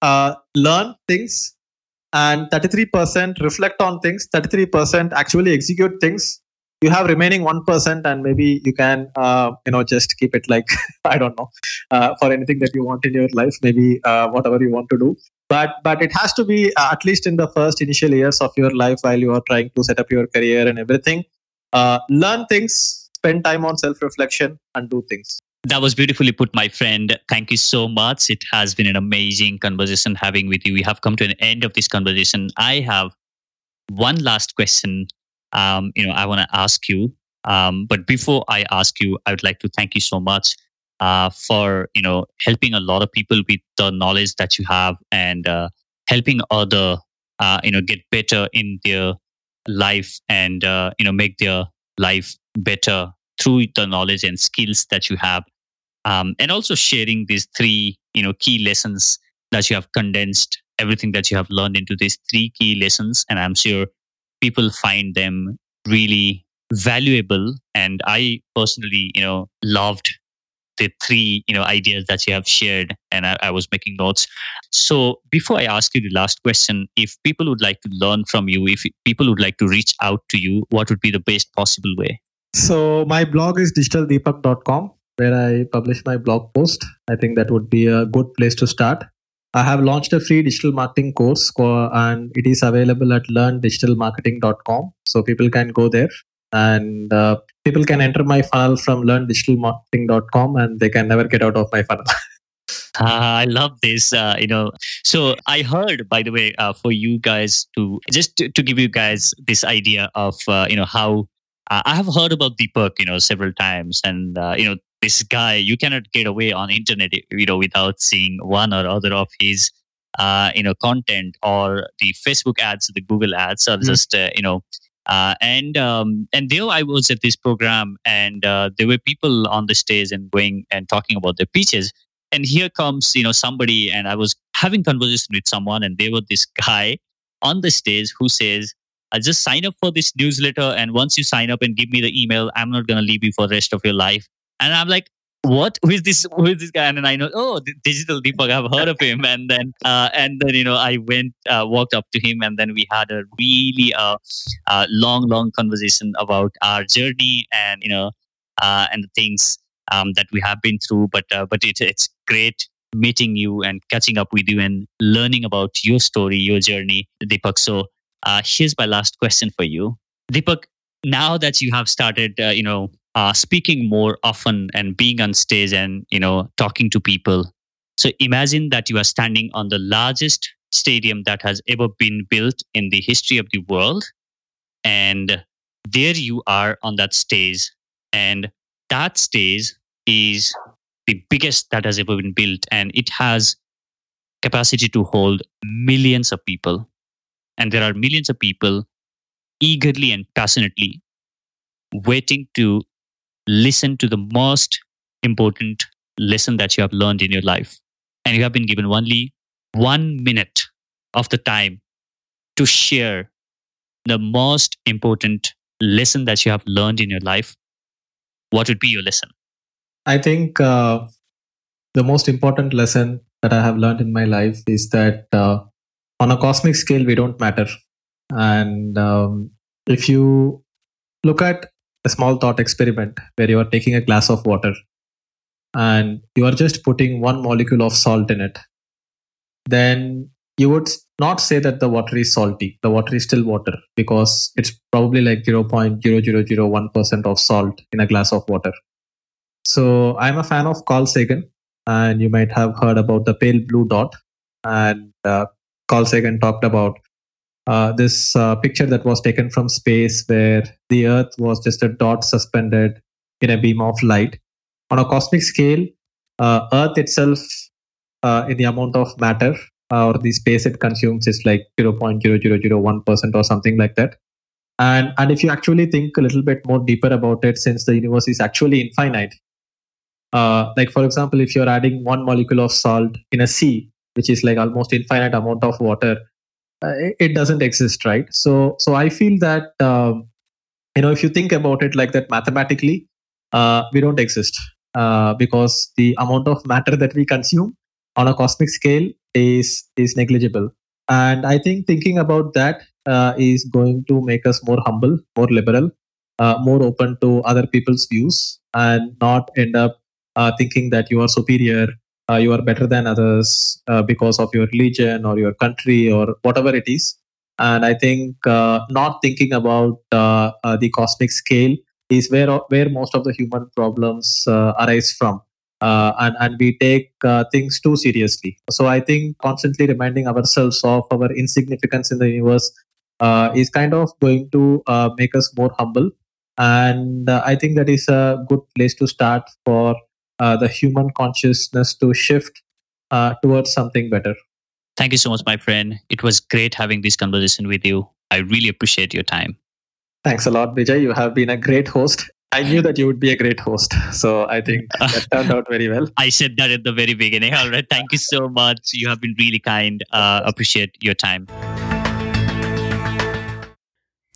Speaker 2: uh, learn things and 33% reflect on things 33% actually execute things. You have remaining 1% and maybe you can uh, you know just keep it like <laughs> i don't know uh, for anything that you want in your life maybe uh, whatever you want to do. But but it has to be uh, at least in the first initial years of your life while you are trying to set up your career and everything. Uh, learn things spend time on self reflection and do things
Speaker 1: that was beautifully put, my friend. Thank you so much. It has been an amazing conversation having with you. We have come to an end of this conversation. I have one last question. Um, you know, I want to ask you. Um, but before I ask you, I would like to thank you so much uh, for you know helping a lot of people with the knowledge that you have and uh, helping other uh, you know get better in their life and uh, you know make their life better through the knowledge and skills that you have um, and also sharing these three you know key lessons that you have condensed everything that you have learned into these three key lessons and i'm sure people find them really valuable and i personally you know loved the three you know ideas that you have shared, and I, I was making notes. So before I ask you the last question, if people would like to learn from you, if people would like to reach out to you, what would be the best possible way?
Speaker 2: So my blog is digitaldeepak.com where I publish my blog post. I think that would be a good place to start. I have launched a free digital marketing course and it is available at learndigitalmarketing.com. So people can go there and uh, people can enter my funnel from learndigitalmarketing.com and they can never get out of my funnel. <laughs>
Speaker 1: Uh, I love this. Uh, you know, so I heard, by the way, uh, for you guys to just to, to, give you guys this idea of uh, you know how uh, I have heard about Deepak, you know, several times, and uh, you know, this guy you cannot get away on internet, you know, without seeing one or other of his you know content or the Facebook ads, the Google ads, or mm-hmm. just you know uh, and um, and there I was at this program, and uh, there were people on the stage and going and talking about their pitches. And here comes you know somebody, and I was having conversation with someone, and there was this guy on the stage who says, "I just sign up for this newsletter, and once you sign up and give me the email, I'm not gonna leave you for the rest of your life." And I'm like, what? Who is this who is this guy? And then i know oh digital deepak. I've heard of him. And then uh, and then you know i went uh, walked up to him and then we had a really uh, uh long long conversation about our journey and you know uh, and the things um, that we have been through. But uh, but it, it's great meeting you and catching up with you and learning about your story your journey deepak. So here's my last question for you. Deepak now that you have started you know uh, speaking more often and being on stage and you know talking to people so imagine that you are standing on the largest stadium that has ever been built in the history of the world and there you are on that stage and that stage is the biggest that has ever been built and it has capacity to hold millions of people and there are millions of people eagerly and passionately waiting to listen to the most important lesson that you have learned in your life. And you have been given only one minute of the time to share the most important lesson that you have learned in your life. What would be your lesson?
Speaker 2: I think uh, the most important lesson that I have learned in my life is that uh, on a cosmic scale, we don't matter. And um, if you look at a small thought experiment where you are taking a glass of water and you are just putting one molecule of salt in it, then you would not say that the water is salty. The water is still water because it's probably like 0.0001% of salt in a glass of water. So I'm a fan of Carl Sagan, and you might have heard about the pale blue dot. And uh, Carl Sagan talked about uh, this uh, picture that was taken from space where the earth was just a dot suspended in a beam of light. On a cosmic scale uh, earth itself uh, in the amount of matter uh, or the space it consumes is like 0.0001% or something like that. And and if you actually think a little bit more deeper about it since the universe is actually infinite like for example if you're adding one molecule of salt in a sea which is like almost infinite amount of water uh, it doesn't exist right? So so i feel that um, you know if you think about it like that mathematically uh, we don't exist uh, because the amount of matter that we consume on a cosmic scale is is negligible. And i think thinking about that uh, is going to make us more humble more liberal uh, more open to other people's views and not end up uh, thinking that you are superior uh, you are better than others uh, because of your religion or your country or whatever it is. And I think uh, not thinking about uh, uh, the cosmic scale is where where most of the human problems arise from. and, and we take things too seriously. So I think constantly reminding ourselves of our insignificance in the universe is kind of going to make us more humble. And I think that is a good place to start for uh, the human consciousness to shift uh, towards something better.
Speaker 1: Thank you so much, my friend. It was great having this conversation with you. I really appreciate your time.
Speaker 2: Thanks a lot, Vijay. You have been a great host. I knew that you would be a great host. So I think that turned out very well. <laughs>
Speaker 1: I said that at the very beginning. All right. Thank you so much. You have been really kind. Uh, appreciate your time.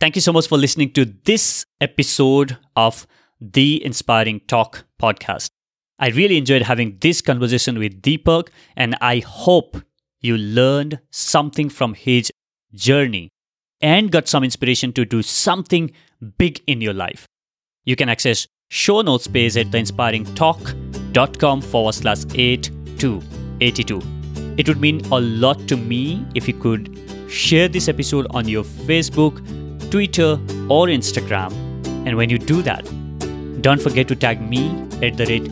Speaker 1: Thank you so much for listening to this episode of the Inspiring Talk podcast. I really enjoyed having this conversation with Deepak, and I hope you learned something from his journey and got some inspiration to do something big in your life. You can access show notes page at theinspiringtalk.com forward slash 8282. It would mean a lot to me if you could share this episode on your Facebook, Twitter, or Instagram. And when you do that, don't forget to tag me at the rate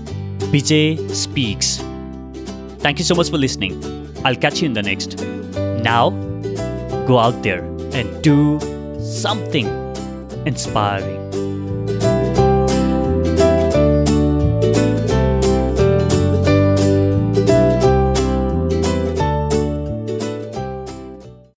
Speaker 1: Vijay Speaks. Thank you so much for listening. I'll catch you in the next. Now, go out there and do something inspiring.